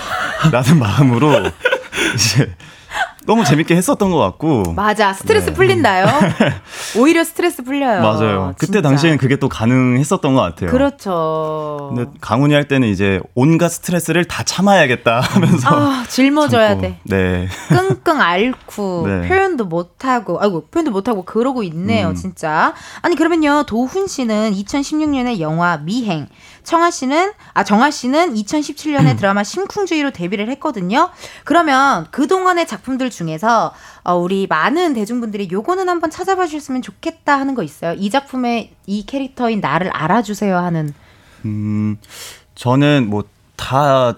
라는 마음으로 이제 너무 재밌게 했었던 것 같고 맞아 스트레스 네. 풀린다요. 오히려 스트레스 풀려요. 맞아요. 그때 진짜. 당시에는 그게 또 가능했었던 것 같아요. 그렇죠. 근데 강훈이 할 때는 이제 온갖 스트레스를 다 참아야겠다 하면서 아 짊어져야 참고. 돼. 네. 끙끙 앓고 네. 표현도 못하고 아이고 표현도 못하고 그러고 있네요 음. 진짜 아니 그러면요 도훈 씨는 2016년에 영화 미행 청아 씨는 아 정아 씨는 2017년에 드라마 심쿵주의로 데뷔를 했거든요 그러면 그 동안의 작품들 중 에서 어, 우리 많은 대중분들이 요거는 한번 찾아봐 주셨으면 좋겠다 하는 거 있어요 이 작품의 이 캐릭터인 나를 알아주세요 하는 음, 저는 뭐 다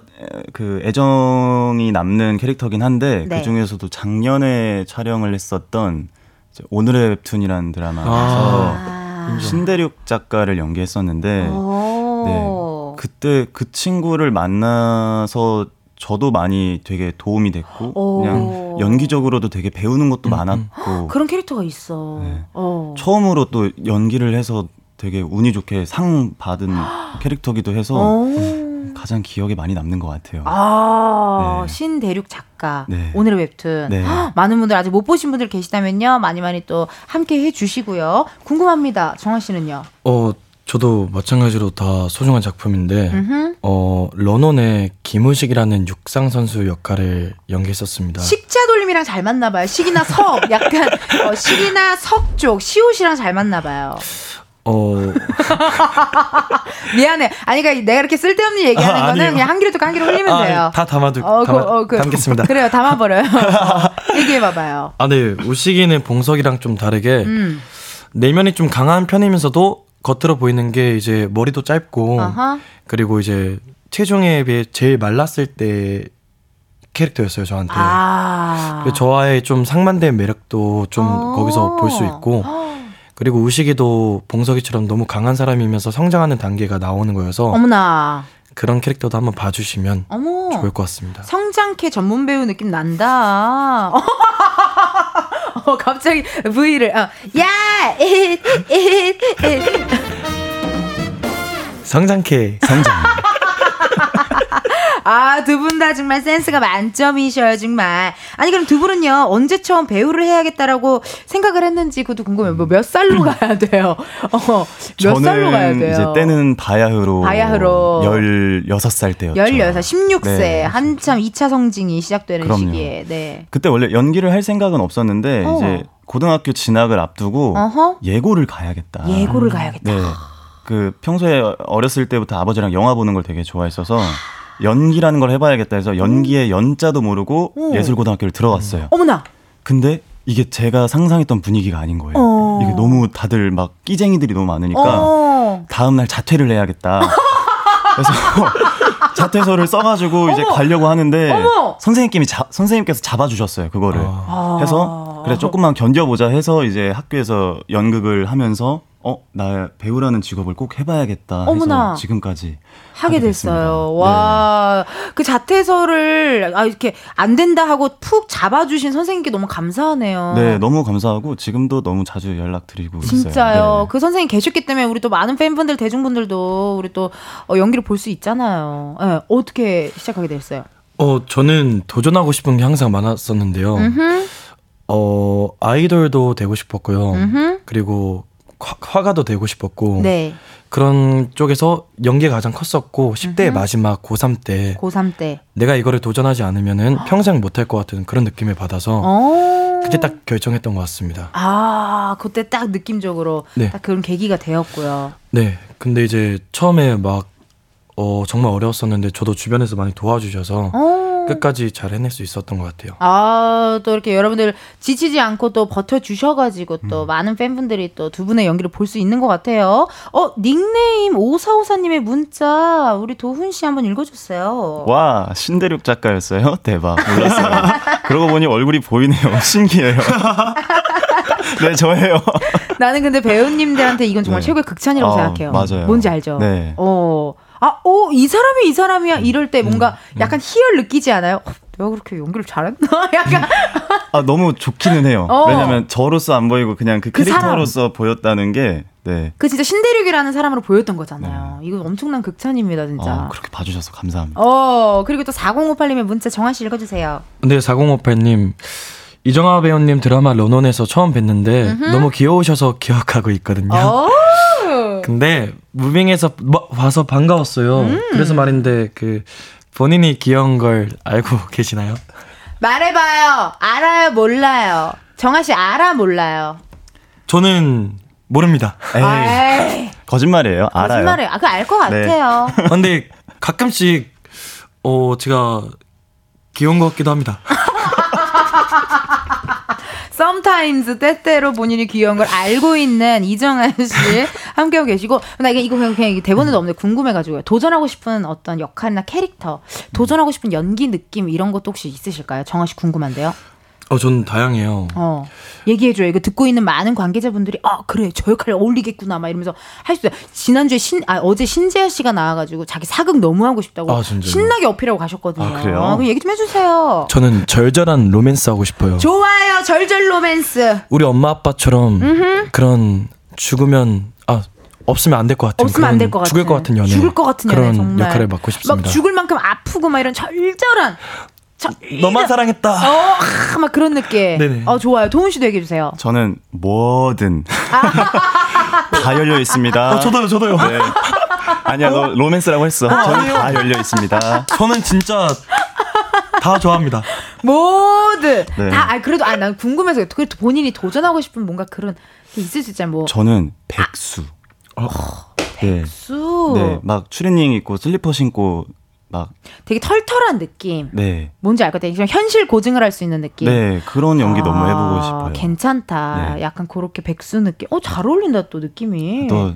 그 애정이 남는 캐릭터긴 한데 네. 그 중에서도 작년에 촬영을 했었던 오늘의 웹툰이라는 드라마에서 아. 신대륙 작가를 연기했었는데 오. 네. 그때 그 친구를 만나서 저도 많이 되게 도움이 됐고 오. 그냥 연기적으로도 되게 배우는 것도 많았고 그런 캐릭터가 있어 네. 어. 처음으로 또 연기를 해서 되게 운이 좋게 상 받은 캐릭터기도 해서 오. 가장 기억에 많이 남는 것 같아요. 아, 네. 신대륙 작가. 네. 오늘의 웹툰. 네. 헉, 많은 분들 아직 못 보신 분들 계시다면요. 많이 많이 또 함께 해 주시고요. 궁금합니다. 정아 씨는요? 어, 저도 마찬가지로 다 소중한 작품인데, 음흠. 어, 런원의 김우식이라는 육상 선수 역할을 연기했었습니다. 식자 돌림이랑 잘 맞나 봐요. 식이나 석. 약간 어, 식이나 석 쪽. 시옷이랑 잘 맞나 봐요. 어, 미안해. 아니 그러니까 내가 이렇게 쓸데없는 얘기하는 아, 거는. 그냥 한 귀로 듣고 한 귀로 흘리면 아, 돼요. 다 담아두, 어, 그, 담아, 어, 그, 담겠습니다. 그래요. 담아버려요. 어, 얘기해봐봐요. 아, 네. 우식이는 봉석이랑 좀 다르게, 음. 내면이 좀 강한 편이면서도 겉으로 보이는 게 이제 머리도 짧고, 아하. 그리고 이제 체중에 비해 제일 말랐을 때 캐릭터였어요, 저한테. 아. 저와의 좀 상반된 매력도 좀 어. 거기서 볼 수 있고, 그리고 우식이도 봉석이처럼 너무 강한 사람이면서 성장하는 단계가 나오는 거여서 어머나. 그런 캐릭터도 한번 봐주시면 어머. 좋을 것 같습니다. 성장캐 전문 배우 느낌 난다. 어, 갑자기 V를, 어, 야! 잇, 잇, 잇. 성장캐. 성장. 아, 두 분 다 정말 센스가 만점이셔요, 정말. 아니, 그럼 두 분은요, 언제 처음 배우를 해야겠다라고 생각을 했는지 그것도 궁금해요. 뭐 몇 살로 가야 돼요? 어, 몇 살로 가야 돼요? 이제 때는 바야흐로, 바야흐로. 16살 때였죠. 16살, 16세. 네. 한참 2차 성징이 시작되는 그럼요. 시기에. 네. 그때 원래 연기를 할 생각은 없었는데 어. 이제 고등학교 진학을 앞두고 어허. 예고를 가야겠다. 예고를 가야겠다. 네. 그 평소에 어렸을 때부터 아버지랑 영화 보는 걸 되게 좋아했어서 연기라는 걸 해봐야겠다 해서 연기의 연자도 모르고 오. 예술고등학교를 들어갔어요. 어머나! 근데 이게 제가 상상했던 분위기가 아닌 거예요. 어. 이게 너무 다들 막 끼쟁이들이 너무 많으니까 어. 다음 날 자퇴를 해야겠다. 그래서 자퇴서를 써가지고 이제 어머. 가려고 하는데 어머. 선생님께서 자, 선생님께서 잡아주셨어요 그거를. 아. 해서 그래 조금만 견뎌보자 해서 이제 학교에서 연극을 하면서 어 나 배우라는 직업을 꼭 해봐야겠다 해서 어머나. 지금까지 하게 됐습니다. 됐어요. 네. 와, 그 자퇴서를 아 이렇게 안 된다 하고 푹 잡아주신 선생님께 너무 감사하네요. 네, 너무 감사하고 지금도 너무 자주 연락드리고 있어요. 진짜요. 네. 그 선생님 계셨기 때문에 우리 또 많은 팬분들, 대중분들도 우리 또 어, 연기를 볼 수 있잖아요. 예, 어떻게 시작하게 됐어요? 어, 저는 도전하고 싶은 게 항상 많았었는데요. 음흠, 어, 아이돌도 되고 싶었고요. 음흠. 그리고 화, 화가도 되고 싶었고. 네, 그런 쪽에서 연기가 가장 컸었고 10대의 음흠. 마지막 고3 때 고3 때. 내가 이거를 도전하지 않으면은 평생 못할 것 같은 그런 느낌을 받아서 어. 그때 딱 결정했던 것 같습니다. 아, 그때 딱 느낌적으로 네. 딱 그런 계기가 되었고요. 네. 근데 이제 처음에 막 어, 정말 어려웠었는데 저도 주변에서 많이 도와주셔서 어. 끝까지 잘 해낼 수 있었던 것 같아요. 아, 또 이렇게 여러분들 지치지 않고 또 버텨주셔가지고 또 많은 팬분들이 또 두 분의 연기를 볼 수 있는 것 같아요. 어, 닉네임 5454님의 문자, 우리 도훈 씨 한번 읽어주세요. 와 신대륙 작가였어요. 대박 몰랐어요. 그러고 보니 얼굴이 보이네요. 신기해요. 네 저예요. 나는 근데 배우님들한테 이건 정말 네. 최고의 극찬이라고 아, 생각해요. 맞아요. 뭔지 알죠? 네. 어. 아, 오, 이 사람이 이 사람이야. 이럴 때 뭔가 약간 희열 느끼지 않아요? 어, 내가 그렇게 연기를 잘했나? 약간. 아 너무 좋기는 해요. 어. 왜냐면 저로서 안 보이고 그냥 그그 사람. 캐릭터로서 보였다는 게 네. 그 진짜 신대륙이라는 사람으로 보였던 거잖아요. 이거 엄청난 극찬입니다, 진짜. 어, 그렇게 봐주셔서 감사합니다. 어, 그리고 또 4058님의 문자 정한 씨 읽어주세요. 근데 4058님 이정아 배우님 드라마 런원에서 처음 뵀는데 너무 귀여우셔서 기억하고 있거든요. 어? 근데 무빙에서 뭐- 와서 반가웠어요. 음. 그래서 말인데 그 본인이 귀여운 걸 알고 계시나요? 말해봐요. 알아요, 몰라요. 정한 씨 알아, 몰라요. 저는 모릅니다. 에이, 에이, 거짓말이에요. 알아요. 거짓말이에요. 아, 그 알 것 네. 같아요. 근데 가끔씩 어 제가 귀여운 것 같기도 합니다. Sometimes 때때로 본인이 귀여운 걸 알고 있는 이정한 씨 함께하고 계시고 나 이게 이거 그냥, 그냥 대본에도 없는데 궁금해가지고요. 도전하고 싶은 어떤 역할이나 캐릭터, 도전하고 싶은 연기 느낌 이런 것도 혹시 있으실까요? 정한 씨 궁금한데요. 어, 저는 다양해요. 어 얘기해줘요. 이거 듣고 있는 많은 관계자분들이 아 그래 저 역할 어울리겠구나 막 이러면서 할 수 있어요. 지난주에 신 아 어제 신재하 씨가 나와가지고 자기 사극 너무 하고 싶다고 아? 신나게 어필하고 가셨거든요. 아, 그래요? 그 얘기 좀 해주세요. 저는 절절한 로맨스 하고 싶어요. 좋아요 절절 로맨스. 우리 엄마 아빠처럼 그런 죽으면 아 없으면 안 될 것 같은 없으면 안 될 것 같은 죽을 것 같은 연애 죽을 것 같은 연애 그런 정말 역할을 맡고 싶습니다. 막 죽을 만큼 아프고 막 이런 절절한 절- 너만 사랑했다. 어, 아, 막 그런 느낌. 네네. 어 좋아요. 도훈 씨도 얘기해 주세요. 저는 뭐든 다 열려 있습니다. 어, 저도요, 저도요. 네. 아니야, 너 로맨스라고 했어. 저는 다 열려 있습니다. 저는 진짜 다 좋아합니다. 뭐든 네. 다. 아 그래도 아 난 궁금해서 그래도 본인이 도전하고 싶은 뭔가 그런 게 있을 수 있잖아요. 뭐 저는 백수. 네. 수. 네, 막 추리닝 입고 슬리퍼 신고 막 되게 털털한 느낌. 네. 뭔지 알 것 같아요. 현실 고증을 할 수 있는 느낌. 네, 그런 연기 너무 해보고 아, 싶어요. 괜찮다. 네. 약간 그렇게 백수 느낌. 어, 잘 어울린다, 또 느낌이. 또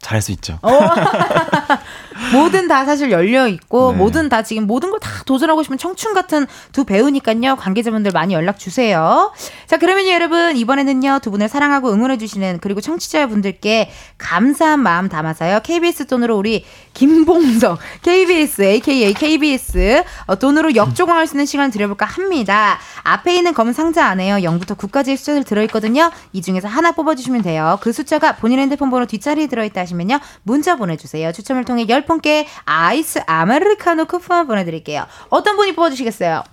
잘할 수 있죠. 어. 뭐든 다 사실 열려 있고 네. 뭐든 다 지금 모든 걸 다 도전하고 싶은 청춘 같은 두 배우니까요. 관계자분들 많이 연락 주세요. 자, 그러면요, 여러분 이번에는요 두 분을 사랑하고 응원해 주시는 그리고 청취자분들께 감사한 마음 담아서요 KBS 돈으로 우리 김봉석 KBS AKA KBS 어, 돈으로 역조공할 수 있는 시간을 드려볼까 합니다. 앞에 있는 검은 상자 안에요 0부터 9까지의 숫자들 들어있거든요. 이 중에서 하나 뽑아주시면 돼요. 그 숫자가 본인 핸드폰 번호 뒷자리에 들어있다 하시면요 문자 보내주세요. 추첨을 통해 10분께 아이스 아메리카노 쿠폰 보내드릴게요. 어떤 분이 뽑아주시겠어요?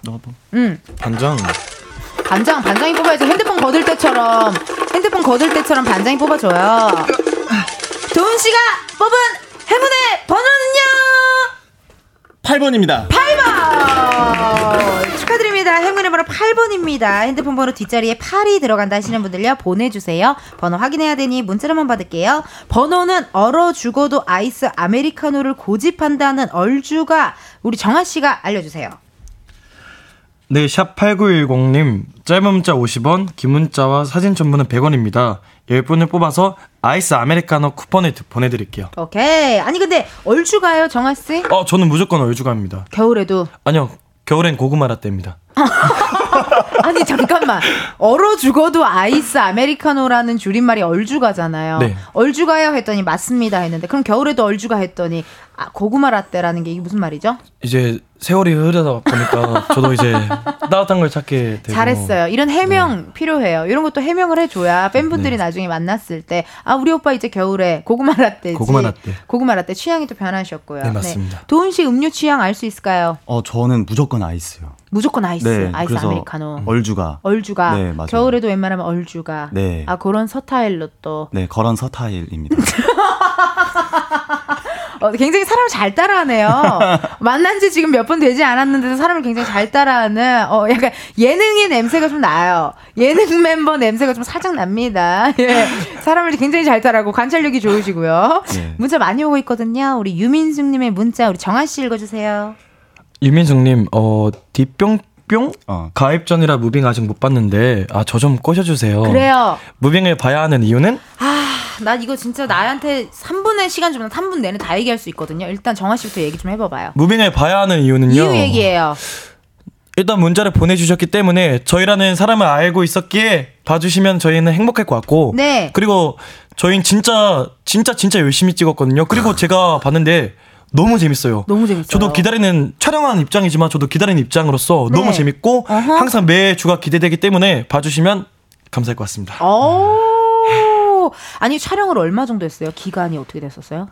음. 반장. 반장, 반장이 뽑아야죠. 핸드폰 거들 때처럼. 핸드폰 거들 때처럼 반장이 뽑아줘요. 도훈 씨가 뽑은 행운의 번호는요? 8번입니다. 8번! 축하드립니다. 행운의 번호 8번입니다. 핸드폰 번호 뒷자리에 8이 들어간다 하시는 분들요, 보내주세요. 번호 확인해야 되니 문자로만 받을게요. 번호는 얼어 죽어도 아이스 아메리카노를 고집한다는 얼주가 우리 정아 씨가 알려주세요. 네, 샵 8910님. 짧은 문자 50원, 긴 문자와 사진 첨부는 100원입니다. 10분을 뽑아서 아이스 아메리카노 쿠폰을 드- 보내드릴게요. 오케이. 아니, 근데 얼주가요, 정하 씨? 어, 저는 무조건 얼주가입니다. 겨울에도. 아니요, 겨울엔 고구마 라떼입니다. 아니 잠깐만 얼어 죽어도 아이스 아메리카노라는 줄임말이 얼주가잖아요. 네. 얼주가요 했더니 맞습니다 했는데 그럼 겨울에도 얼주가 했더니 아, 고구마 라떼라는 게 이게 무슨 말이죠? 이제 세월이 흐르다 보니까 저도 이제 따뜻한 걸 찾게 되고. 잘했어요. 이런 해명 필요해요. 이런 것도 해명을 해줘야 팬분들이 네. 나중에 만났을 때 아 우리 오빠 이제 겨울에 고구마 라떼지. 고구마 라떼. 고구마 라떼 취향이 또 변하셨고요. 네, 맞습니다. 도훈 씨 음료 취향 알 수 있을까요? 어, 저는 무조건 아이스요. 무조건 아이스. 네, 아이스 그래서 아메리카노. 얼주가. 얼주가. 네, 맞아요. 겨울에도 웬만하면 얼주가. 네. 아 그런 서타일로 또 네, 그런 서타일입니다. 어, 굉장히 사람을 잘 따라하네요. 만난 지 지금 몇 번 되지 않았는데도 사람을 굉장히 잘 따라하는, 어, 약간 예능의 냄새가 좀 나요. 예능 멤버 냄새가 좀 살짝 납니다. 예. 사람을 굉장히 잘 따라하고 관찰력이 좋으시고요. 네. 문자 많이 오고 있거든요. 우리 유민숙님의 문자, 우리 정아씨 읽어주세요. 유민숙님, 어, 뒷뿅뿅? 어. 가입 전이라 무빙 아직 못 봤는데, 아, 저 좀 꼬셔주세요. 그래요. 무빙을 봐야 하는 이유는? 아, 나 이거 진짜 나한테 3분의 시간 주면 3분 내내 다 얘기할 수 있거든요. 일단 정아 씨부터 얘기 좀 해봐봐요. 무빙을 봐야 하는 이유는요. 이유 얘기해요. 일단 문자를 보내주셨기 때문에 저희라는 사람을 알고 있었기에 봐주시면 저희는 행복할 것 같고. 네. 그리고 저희는 진짜, 진짜, 진짜 열심히 찍었거든요. 그리고 제가 봤는데 너무 재밌어요. 너무 재밌어요. 저도 기다리는, 촬영하는 입장이지만 저도 기다리는 입장으로서 네. 너무 재밌고 어허. 항상 매 주가 기대되기 때문에 봐주시면 감사할 것 같습니다. 오. 아니 촬영을 얼마 정도 했어요? 기간이 어떻게 됐었어요?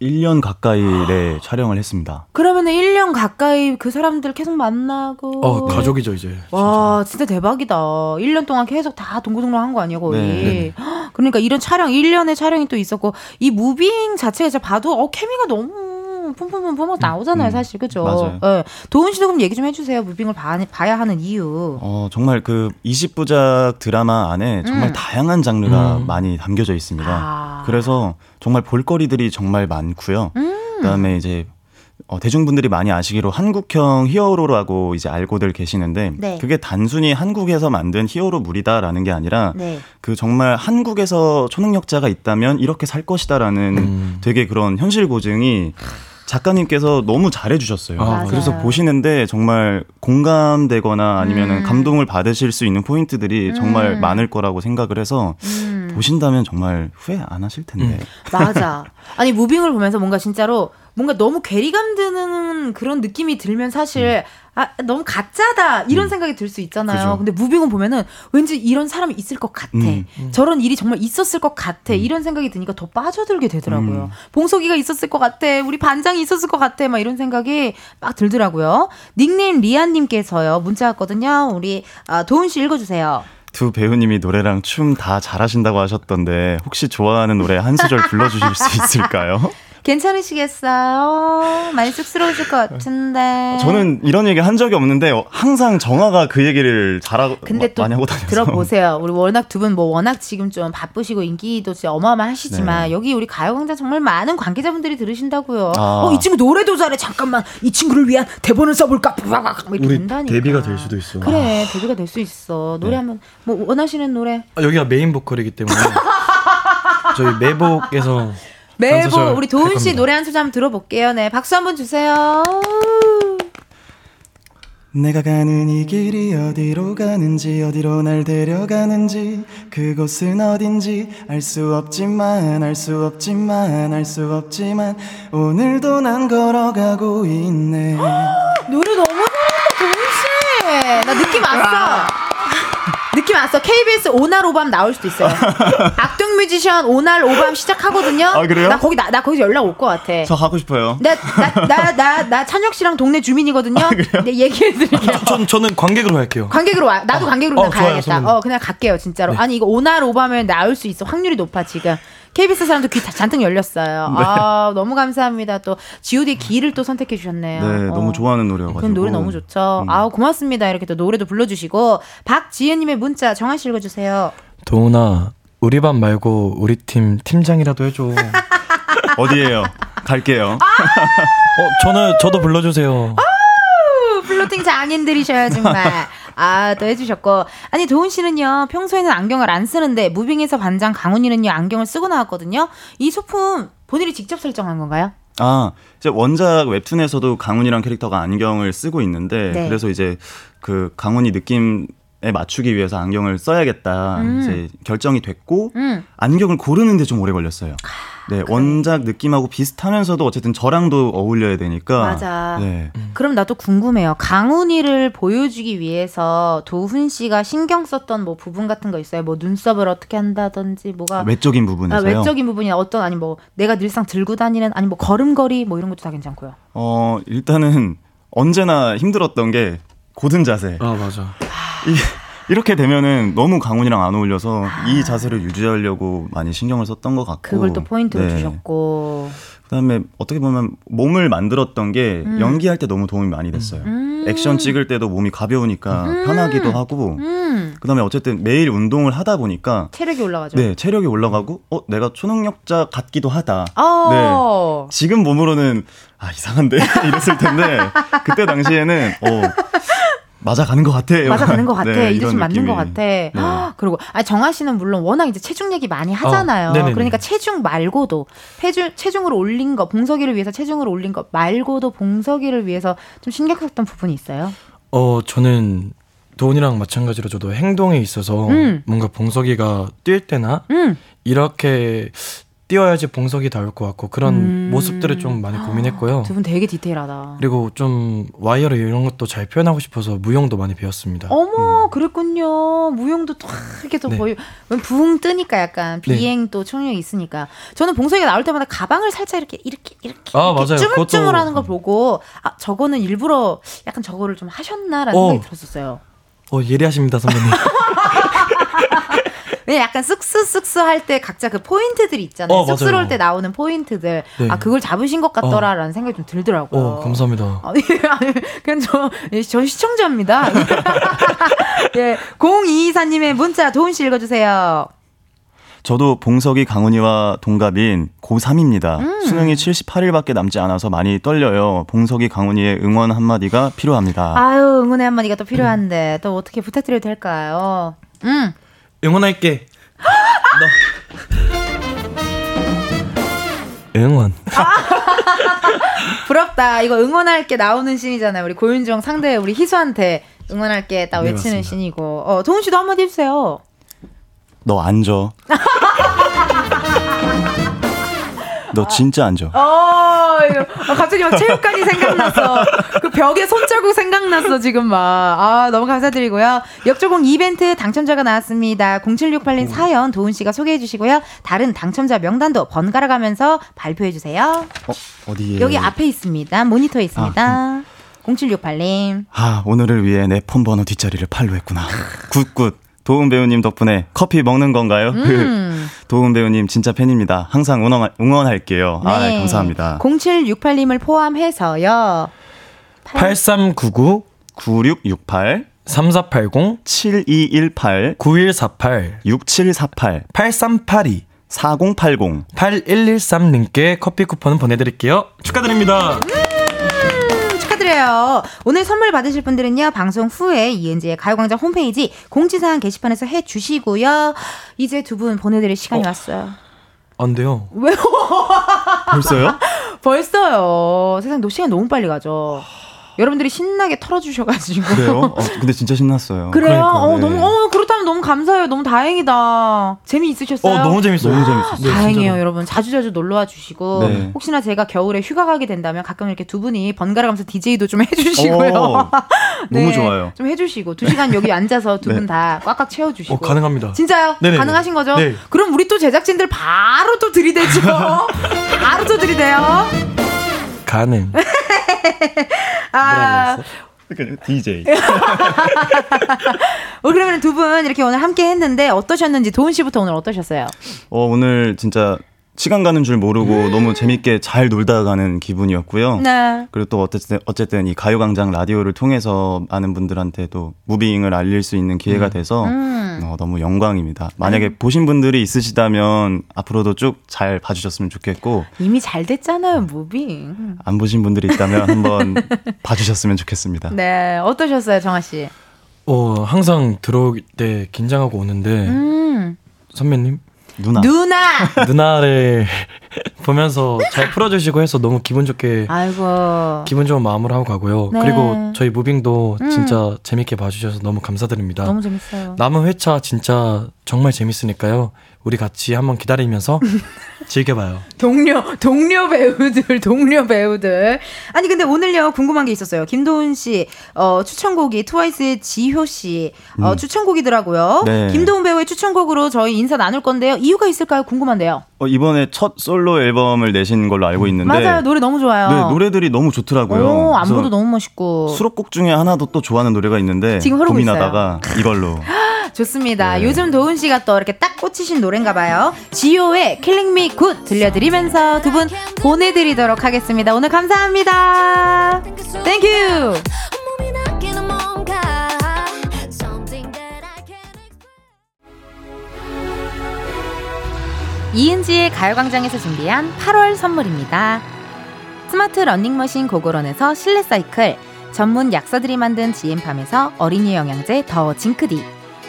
1년 가까이 네, 촬영을 했습니다. 그러면은 1년 가까이 그 사람들 계속 만나고 어, 가족이죠, 이제. 와, 진짜 대박이다. 1년 동안 계속 다 동고동락 한거 아니에요, 거의. 네. 헉, 그러니까 이런 촬영, 1년의 촬영이 또 있었고, 이 무빙 자체가 진짜 봐도, 어, 케미가 너무 뿜뿜뿜뿜 나오잖아요, 음, 사실. 그죠? 맞아요. 예. 도훈 씨도 그럼 얘기 좀 해주세요. 무빙을 봐, 봐야 하는 이유. 어, 정말 그 20부작 드라마 안에 정말 음. 다양한 장르가 음. 많이 담겨져 있습니다. 아. 그래서 정말 볼거리들이 정말 많고요. 음. 그다음에 이제 어, 대중분들이 많이 아시기로 한국형 히어로라고 이제 알고들 계시는데 네. 그게 단순히 한국에서 만든 히어로물이다라는 게 아니라 네. 그 정말 한국에서 초능력자가 있다면 이렇게 살 것이다라는 음. 되게 그런 현실 고증이 작가님께서 너무 잘해주셨어요. 아, 그래서. 보시는데 정말 공감되거나 아니면 음. 은 감동을 받으실 수 있는 포인트들이 정말 음. 많을 거라고 생각을 해서 음. 보신다면 정말 후회 안 하실 텐데. 맞아. 아니 무빙을 보면서 뭔가 진짜로 뭔가 너무 괴리감 드는 그런 느낌이 들면 사실 아 너무 가짜다 이런 생각이 들 수 있잖아요. 그죠. 근데 무빙은 보면은 왠지 이런 사람이 있을 것 같아. 음. 저런 일이 정말 있었을 것 같아. 이런 생각이 드니까 더 빠져들게 되더라고요. 음. 봉석이가 있었을 것 같아. 우리 반장이 있었을 것 같아. 막 이런 생각이 막 들더라고요. 닉네임 리안님께서요 문자 왔거든요. 우리 아, 도훈 씨 읽어주세요. 두 배우님이 노래랑 춤 다 잘하신다고 하셨던데 혹시 좋아하는 노래 한 소절 불러주실 수 있을까요? 괜찮으시겠어요? 많이 쑥스러우실 것 같은데. 저는 이런 얘기 한 적이 없는데 어, 항상 정아가 그 얘기를 잘하고 근데 또 많이 하고 다녀서 들어보세요. 우리 워낙 두 분 뭐 워낙 지금 좀 바쁘시고 인기도 진짜 어마어마하시지만 네. 여기 우리 가요광장 정말 많은 관계자분들이 들으신다고요. 아. 어, 이 친구 노래도 잘해. 잠깐만 이 친구를 위한 대본을 써볼까? 막 이렇게 우리 된다니까. 데뷔가 될 수도 있어. 그래 데뷔가 될 수 있어. 노래 네. 한번 뭐 원하시는 노래 아, 여기가 메인 보컬이기 때문에 저희 매복에서 매보 소절 우리 도훈 할 씨. 노래 한 소절 한번 들어볼게요. 네 박수 한번 주세요. 내가 가는 이 길이 어디로 가는지 어디로 날 데려가는지 그곳은 어딘지 알 수 없지만 알 수 없지만 알 수 없지만 오늘도 난 걸어가고 있네 노래 너무 잘한다 도훈 씨. 나 느낌 왔어. 왔어. KBS 오날 오밤 나올 수도 있어요. 악동 뮤지션 오날 오밤 시작하거든요. 아, 그래요? 나 거기 나, 나 거기서 연락 올 것 같아. 저 가고 싶어요 나 나 나 나 나 찬혁 씨랑 동네 주민이거든요. 아, 네, 얘기해 드릴게요. 전 저는 관객으로 할게요. 관객으로 와. 나도 관객으로 어, 그냥 좋아요, 가야겠다. 선배님. 어, 그냥 갈게요, 진짜로. 아니, 이거 오날 오밤에 나올 수 있어. 확률이 높아, 지금. KBS 사람도 귀 다- 잔뜩 열렸어요. 아, 너무 감사합니다. 또, GOD 기를 또 선택해 주셨네요. 네 어. 너무 좋아하는 노래여가지고 그럼 노래 너무 좋죠. 음. 아우, 고맙습니다. 이렇게 또 노래도 불러주시고. 박지혜님의 문자, 정한 씨 읽어주세요. 도훈아 우리 반 말고 우리 팀 팀장이라도 해줘. 어 어디에요 갈게요 저는 저도 불러주세요. 후, 플로팅 장인들이셔요, 정말. 아, 또 해주셨고. 아니, 도훈 씨는요, 평소에는 안경을 안 쓰는데, 무빙에서 반장 강훈이는요, 안경을 쓰고 나왔거든요. 이 소품, 본인이 직접 설정한 건가요? 아, 이제 원작 웹툰에서도 강훈이랑 캐릭터가 안경을 쓰고 있는데 네. 그래서 이제 그 강훈이 느낌에 맞추기 위해서 안경을 써야겠다 음. 이제 결정이 됐고 음. 안경을 고르는데 좀 오래 걸렸어요. 네, 원작 느낌하고 비슷하면서도 어쨌든 저랑도 어울려야 되니까 맞아. 네. 그럼 나도 궁금해요. 강훈이를 보여주기 위해서 도훈 씨가 신경 썼던 뭐 부분 같은 거 있어요? 뭐 눈썹을 어떻게 한다든지 뭐가 외적인 아, 부분에서요. 외적인 부분이나 어떤 아니 뭐 내가 늘상 들고 다니는 아니 뭐 걸음걸이 뭐 이런 것도 다 괜찮고요. 어, 일단은 언제나 힘들었던 게 고든 자세. 아 맞아. 이, 이렇게 되면은 너무 강훈이랑 안 어울려서 이 자세를 유지하려고 많이 신경을 썼던 것 같고 그걸 또 포인트로 네. 주셨고. 그다음에 어떻게 보면 몸을 만들었던 게 음. 연기할 때 너무 도움이 많이 됐어요. 음. 액션 찍을 때도 몸이 가벼우니까 편하기도 하고 음. 그다음에 어쨌든 매일 운동을 하다 보니까 체력이 올라가죠. 네 체력이 올라가고 어 내가 초능력자 같기도 하다. 어. 지금 몸으로는 아 이상한데 이랬을 텐데 그때 당시에는 어 맞아가는 것 같아요. 맞아가는 것 같아. 네, 이 이런 대신 맞는 느낌이. 것 같아. 헉, 그리고 아 정아 씨는 물론 워낙 이제 체중 얘기 많이 하잖아요. 어. 그러니까 체중 말고도 체중 체중을 올린 거 봉석이를 위해서 체중을 올린 거 말고도 봉석이를 위해서 좀 신경 썼던 부분이 있어요. 어 저는 도훈이랑 마찬가지로 저도 행동에 있어서 음. 뭔가 봉석이가 뛸 때나 음. 이렇게 뛰어야지 봉석이 나올 것 같고 그런 음. 모습들을 좀 많이 고민했고요. 두 분 되게 디테일하다. 그리고 좀 와이어로 이런 것도 잘 표현하고 싶어서 무용도 많이 배웠습니다. 어머, 그랬군요. 무용도 또 이렇게 또 네. 거의 붕 뜨니까 약간 비행 또 총력이 있으니까. 저는 봉석이가 나올 때마다 가방을 살짝 이렇게 이렇게 이렇게, 아, 이렇게. 쭈물쭈물하는 그것도- 거 보고 아 저거는 일부러 약간 저거를 좀 하셨나라는 어. 생각이 들었었어요. 어 예리하십니다 선배님. 왜 약간 쓱쓱쓱쓱 할 때 각자 그 포인트들이 있잖아요. 어. 쑥스러울 때 나오는 포인트들. 네. 아 그걸 잡으신 것 같더라라는 생각이 좀 들더라고요. 어 감사합니다. 아니, 아니, 그냥 저, 예, 저 시청자입니다. 예, 0224님의 문자 도훈 씨 읽어주세요. 저도 봉석이 강훈이와 동갑인 고3입니다. 음. 수능이 78일밖에 남지 않아서 많이 떨려요. 봉석이 강훈이의 응원 한마디가 필요합니다. 아유, 응원의 한마디가 또 필요한데, 또 어떻게 부탁드려도 될까요? 음. 응원할게. 너. 응원. 부럽다. 이거 응원할 게 나오는 씬이잖아요. 우리 고윤정 상대 우리 희수한테 응원할 게 딱 네, 외치는 맞습니다. 씬이고. 어, 도훈 씨도 한마디 해주세요. 너 앉아. 너 진짜 앉아. 어, 이거, 아, 갑자기 막 체육관이 생각났어. 그 벽에 손자국 생각났어, 지금 막. 아, 너무 감사드리고요. 역조공 이벤트 당첨자가 나왔습니다. 0768님 사연 도훈 씨가 소개해 주시고요. 다른 당첨자 명단도 번갈아 가면서 발표해 주세요. 어, 어디에? 여기 앞에 있습니다. 모니터에 있습니다. 0768님. 아, 오늘을 위해 내 폰 번호 뒷자리를 팔로 했구나. good good. 도훈 배우님 덕분에 커피 먹는 건가요? 음. 도훈 배우님 진짜 팬입니다. 항상 응원, 응원할게요. 아, 네. 감사합니다. 0768님을 포함해서요. 8399 9668 3480 7218 9148 6748 8382 4080 8113님께 커피 쿠폰 보내드릴게요. 축하드립니다. 축하드려요. 오늘 선물 받으실 분들은요, 방송 후에 이은지의 가요광장 홈페이지 공지사항 게시판에서 해 주시고요. 이제 두 분 보내드릴 시간이 왔어요. 안 돼요. 왜요? 벌써요? 벌써요. 세상 너 시간 너무 빨리 가죠. 여러분들이 신나게 털어주셔가지고. 그래요? 어, 근데 진짜 신났어요. 그래요? 그러니까, 어, 네. 너무, 어, 그렇다면 너무 감사해요. 너무 다행이다. 재미있으셨어요? 어, 너무 재밌어요. 너무 재밌었어요. 네, 다행이에요, 진짜로. 여러분. 자주자주 놀러 와 주시고. 네. 혹시나 제가 겨울에 휴가 가게 된다면 가끔 이렇게 두 분이 번갈아 가면서 DJ도 좀 해 주시고요. 어, 너무 좋아요. 좀 해 주시고. 두 시간 여기 앉아서 두 네. 분다 꽉꽉 채워 주시고. 어, 가능합니다. 진짜요? 네네네. 가능하신 거죠? 네. 그럼 우리 또 제작진들 바로 또 들이대죠. 바로 또 들이대요. 가능. 아, DJ. 어, 그러면 두 분 이렇게 오늘 함께 했는데 어떠셨는지 도훈 씨부터 오늘 어떠셨어요? 어, 오늘 진짜 시간 가는 줄 모르고 너무 재밌게 잘 놀다 가는 기분이었고요. 네. 그리고 또 어쨌든 어쨌든 이 가요광장 라디오를 통해서 많은 분들한테도 무빙을 알릴 수 있는 기회가 돼서 음. 어, 너무 영광입니다. 만약에 보신 분들이 있으시다면 앞으로도 쭉 잘 봐주셨으면 좋겠고 이미 잘 됐잖아요, 무빙. 안 보신 분들이 있다면 한번 봐주셨으면 좋겠습니다. 네, 어떠셨어요, 정아 씨? 어, 항상 들어올 때 긴장하고 오는데 음. 선배님 누나. 누나! 누나를 보면서 잘 풀어주시고 해서 너무 기분 좋게 아이고. 기분 좋은 마음으로 하고 가고요. 네. 그리고 저희 무빙도 음. 진짜 재밌게 봐주셔서 너무 감사드립니다. 너무 재밌어요. 남은 회차 진짜 정말 재밌으니까요. 우리 같이 한번 기다리면서 즐겨봐요. 동료, 동료 배우들, 동료 배우들. 아니, 근데 오늘요, 궁금한 게 있었어요. 김도훈 씨, 어, 추천곡이 트와이스의 지효 씨, 어, 음. 추천곡이더라고요. 네. 김도훈 배우의 추천곡으로 저희 인사 나눌 건데요. 이유가 있을까요? 궁금한데요. 어, 이번에 첫 솔로 앨범을 내신 걸로 알고 있는데 맞아요. 노래 너무 좋아요. 네, 노래들이 너무 좋더라고요. 오, 안무도 너무 멋있고. 수록곡 중에 하나도 또 좋아하는 노래가 있는데 지금 흐르고 고민하다가 이걸로 좋습니다. 네. 요즘 도훈 씨가 또 이렇게 딱 꽂히신 노래인가 봐요. 지효의 Killing Me Good 들려드리면서 두 분 보내드리도록 하겠습니다. 오늘 감사합니다. Thank you. I can't 이은지의 가요광장에서 준비한 8월 선물입니다. 스마트 러닝머신 고고런에서 실내 사이클, 전문 약사들이 만든 지엠팜에서 어린이 영양제 더 징크디,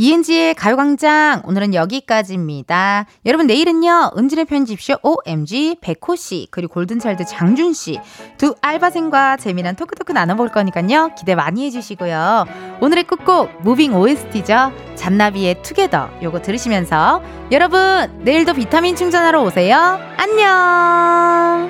이은지의 가요광장 오늘은 여기까지입니다. 여러분 내일은요 은지의 편집쇼 OMG 백호 씨 그리고 골든차일드 장준 씨 두 알바생과 재미난 토크토크 나눠볼 거니까요 기대 많이 해주시고요. 오늘의 끝곡 무빙 OST죠 잔나비의 Together 요거 들으시면서 여러분 내일도 비타민 충전하러 오세요. 안녕